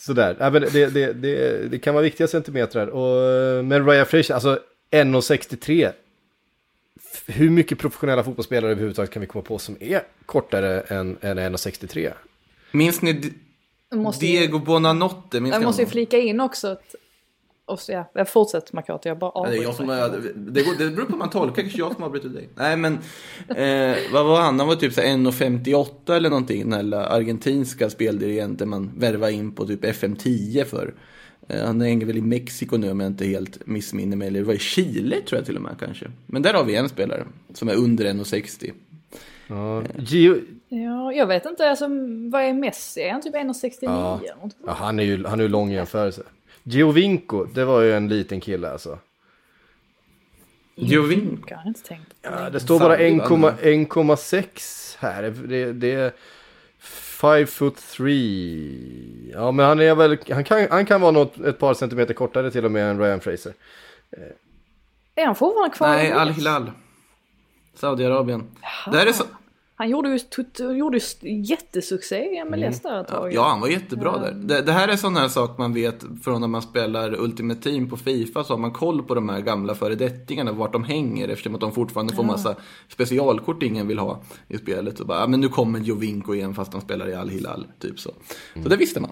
sådär. Ja, men det, det, det, det kan vara viktiga centimetrar. Och, men Ryan Fraser, alltså 1,63. F- Hur mycket professionella fotbollsspelare överhuvudtaget kan vi komma på som är kortare än, än 1,63? Minns ni Diego Bonanotte? Minns Jag måste ju flika in också att... Och så, ja, jag fortsätter Makoto, jag bara Ja, Det, är jag avbryter. som är, det, går, det beror på hur man tolkar, kanske jag som avbryter dig. Nej men, eh, vad var han? Han var typ så här 1,58 eller någonting, den här argentinska speldirigenten man värvade in på typ FM10 för. Eh, han hänger väl i Mexiko nu om jag inte helt missminner mig, eller det var i Chile tror jag till och med kanske. Men där har vi en spelare som är under 1,60. Ja, Gio, Ja, jag vet inte, alltså vad är Messi? Är han typ 1,69 Ja. eller något? ja, han är ju han är ju lång i jämförelse. Giovinco, det var ju en liten kille alltså. Giovinco. Jag har inte tänkt på Ja, det. det står bara Fan, 1,- 1,6 här. Det, det är 5 foot 3. Ja, men han är väl, han kan, han kan vara något, ett par centimeter kortare till och med än Ryan Fraser. Är han fortfarande kvar? Nej, i Al OS? Hilal. Saudiarabien. Det här är så... Han gjorde ju, tut, gjorde ju jättesuccé i MLS där ett tag. Ja, han var jättebra där. Det, det här är sån här sak man vet från när man spelar Ultimate Team på Fifa. Så har man koll på de här gamla föredettingarna, vart de hänger. Eftersom att de fortfarande får massa specialkort ingen vill ha i spelet. Och bara, ja, men nu kommer Jovinko igen fast han spelar i Al Hilal. Typ så. Så det visste man.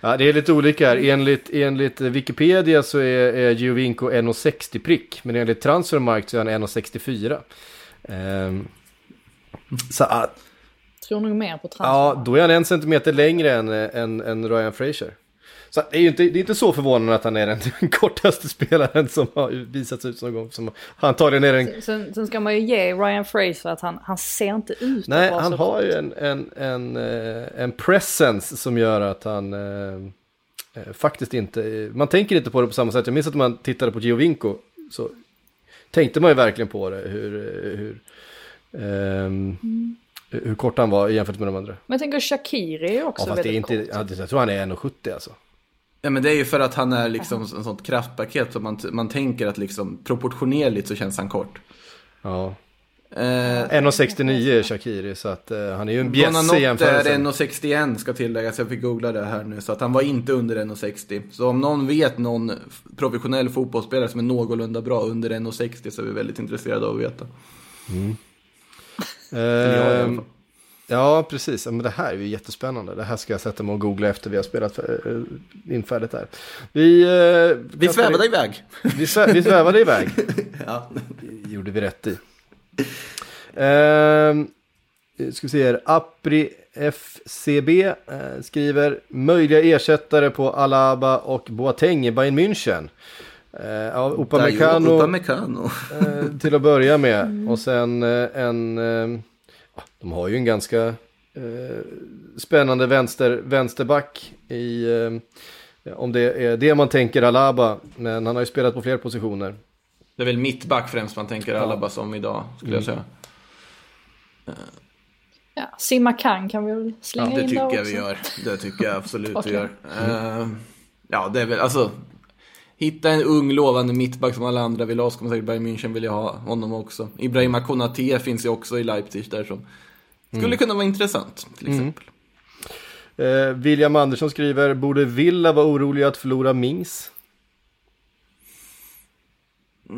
Ja, det är lite olika här. Enligt, enligt Wikipedia så är, är Giovinco 1,60 prick. Men enligt Transfermarkt så är han 1,64. Ehm, så att, Tror nog mer på transfer. ja, då är han en centimeter längre än, än, än Ryan Fraser. Så det är ju inte, det är inte så förvånande att han är den, [LAUGHS] kortaste spelaren som har visats ut någon gång. Som antagligen är den Sen, sen ska man ju ge Ryan Fraser att han, han ser inte ut Nej, att vara han så har kort. ju en, en, en, eh, en presence som gör att han eh, eh, faktiskt inte... Man tänker inte på det på samma sätt. Jag minns att man tittade på Giovinco så tänkte man ju verkligen på det. Hur, eh, hur, ehm, hur kort han var jämfört med de andra. Men jag tänker Shakiri är också Ja, fast det är väldigt inte, kort. ja, jag tror han är 1,70 alltså. Ja, men det är ju för att han är liksom en sånt kraftpaket. Så man, man tänker att liksom proportionerligt så känns han kort. Ja. Eh, 1,69 är Shakiri så att eh, han är ju en bjässe i Bonanotte är jämförelse. 1,61 ska tilläggas, jag fick googla det här nu. Så att han var inte under 1,60. Så om någon vet någon professionell fotbollsspelare som är någorlunda bra under 1,60 så är vi väldigt intresserade av att veta. Eller jag Ehm. Ja, precis. Men det här är ju jättespännande. Det här ska jag sätta mig och googla efter vi har spelat äh, in färdigt här. Vi, äh, Vi svävade iväg. Vi, svä, vi svävade iväg. [LAUGHS] Ja. Det gjorde vi rätt i. Ehm, ska vi se här. Apri FCB eh, skriver möjliga ersättare på Alaba och Boateng i Bayern München. Eh, ja, Upamecano Upamecano. eh, till att börja med. Och sen eh, en, ja, de har ju en ganska spännande vänster, vänsterback i, om det är det man tänker Alaba. Men han har ju spelat på fler positioner. Det är väl mittback främst man tänker Alaba som idag, skulle jag säga. Ja, Simma kan kan vi väl slänga Det in tycker där jag också. vi gör. Det tycker jag absolut Okej. vi gör. Ja, det är väl, alltså. Hitta en ung lovande mittback som alla andra vill ha, så kommer säkert Bayern München vilja ha honom också. Ibrahima Konate finns ju också i Leipzig där som skulle kunna vara intressant, till exempel. Eh, William Andersson skriver, borde Villa vara orolig att förlora Mings?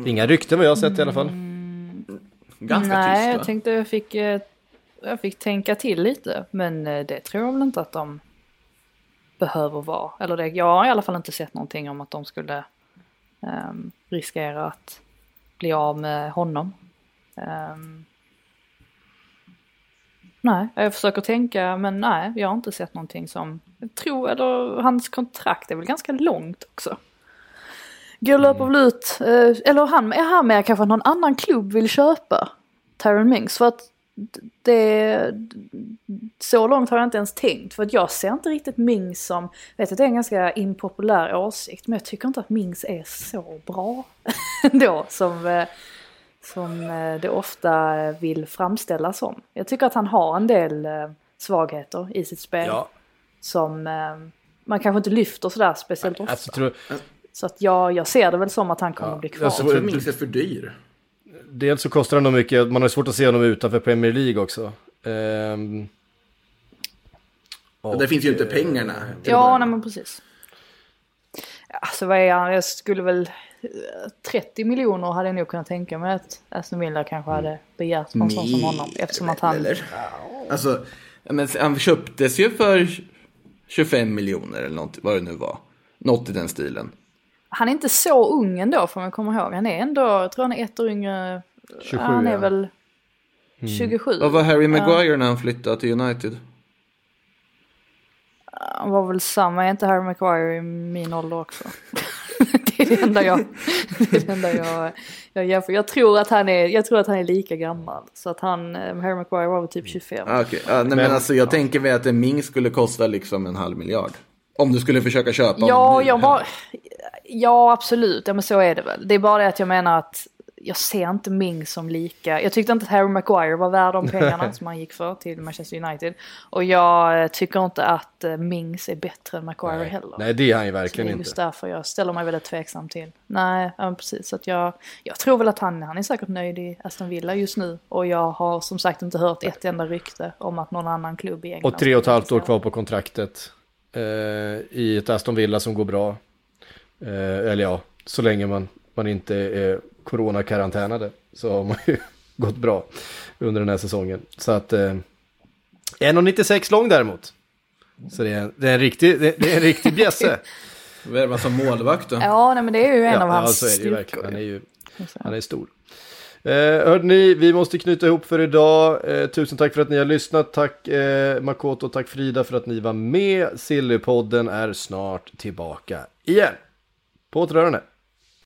Inga rykten vad jag har sett i alla fall. Ganska Nej, tyst jag tänkte jag fick, eh, jag fick tänka till lite. Men eh, det tror jag väl inte att de behöver vara. Eller det, jag har i alla fall inte sett någonting om att de skulle ehm, riskera att bli av med honom. Ehm, nej, jag försöker tänka men nej, jag har inte sett någonting som, jag tror, eller hans kontrakt är väl ganska långt också. Går löper väl ut, eh, eller han, är han med kanske någon annan klubb vill köpa Tyron Mings? För att det, så långt har jag inte ens tänkt. För att jag ser inte riktigt Mings som, vet att det är en ganska impopulär åsikt, men jag tycker inte att Mings är så bra [LAUGHS] då som, eh, som eh, det ofta vill framställas som. Jag tycker att han har en del eh, svagheter i sitt spel Ja, som man kanske inte lyfter sådär speciellt ofta. alltså, tror, Så att jag, jag ser det väl som att han kommer bli kvar. Jag tror Mings är för dyr. Dels så kostar han nog mycket, man har svårt att se honom utanför Premier League också. Ehm, Och det finns ju inte pengarna. att Ja, nej men precis. Alltså vad är han? Jag skulle väl... eh, 30 miljoner hade jag nog kunnat tänka mig att Aston Villa kanske hade begärt på en sån som honom. Eftersom att han... Eller? Alltså, men han köptes ju för 25 miljoner eller något, vad det nu var. Något i den stilen. Han är inte så ung ändå får man komma ihåg. Han är ändå, jag tror han är ett år yngre. 27 han är ja. väl 27. Vad var Harry Maguire när han flyttade till United? Han var väl samma, är inte Harry Maguire i min ålder också? [LAUGHS] det är det enda jag, det är det enda jag, jag jämför. Jag tror att han är, jag tror att han är lika gammal. Så att han, eh, Harry Maguire var väl typ 25. Ah, Okej, ja, nej, men, alltså jag tänker mig att en Ming skulle kosta liksom en halv miljard. Om du skulle försöka köpa Ja, honom nu. jag var, ja absolut, ja men så är det väl. Det är bara det att jag menar att jag ser inte Ming som lika. Jag tyckte inte att Harry Maguire var värd de pengarna [LAUGHS] som han gick för till Manchester United. Och jag eh, tycker inte att eh, Mings är bättre än Maguire nej, heller. nej, det är han ju Så det verkligen är inte. just därför jag ställer mig väldigt tveksam till. Nej, men precis. Så att jag, jag tror väl att han, han är säkert nöjd i Aston Villa just nu. Och jag har som sagt inte hört ett enda rykte om att någon annan klubb i England... Och tre och ett halvt år kvar på kontraktet. Eh, I ett Aston Villa som går bra. Eh, eller ja, så länge man, man inte är coronakarantänade. Så har man ju [LAUGHS] gått bra under den här säsongen. Så att eh, 1,96 lång däremot. Så det är, det är en riktig, det, det är en riktig bjässe. [LAUGHS] Värva som målvakt då? Ja, nej, men det är ju en av hans ja, så är det ju verkligen. Han är ju han är stor. Eh, hörde ni, vi måste knyta ihop för idag. Eh, tusen tack för att ni har lyssnat. Tack eh, Makoto och tack Frida för att ni var med. Sillypodden är snart tillbaka igen. På återhörande.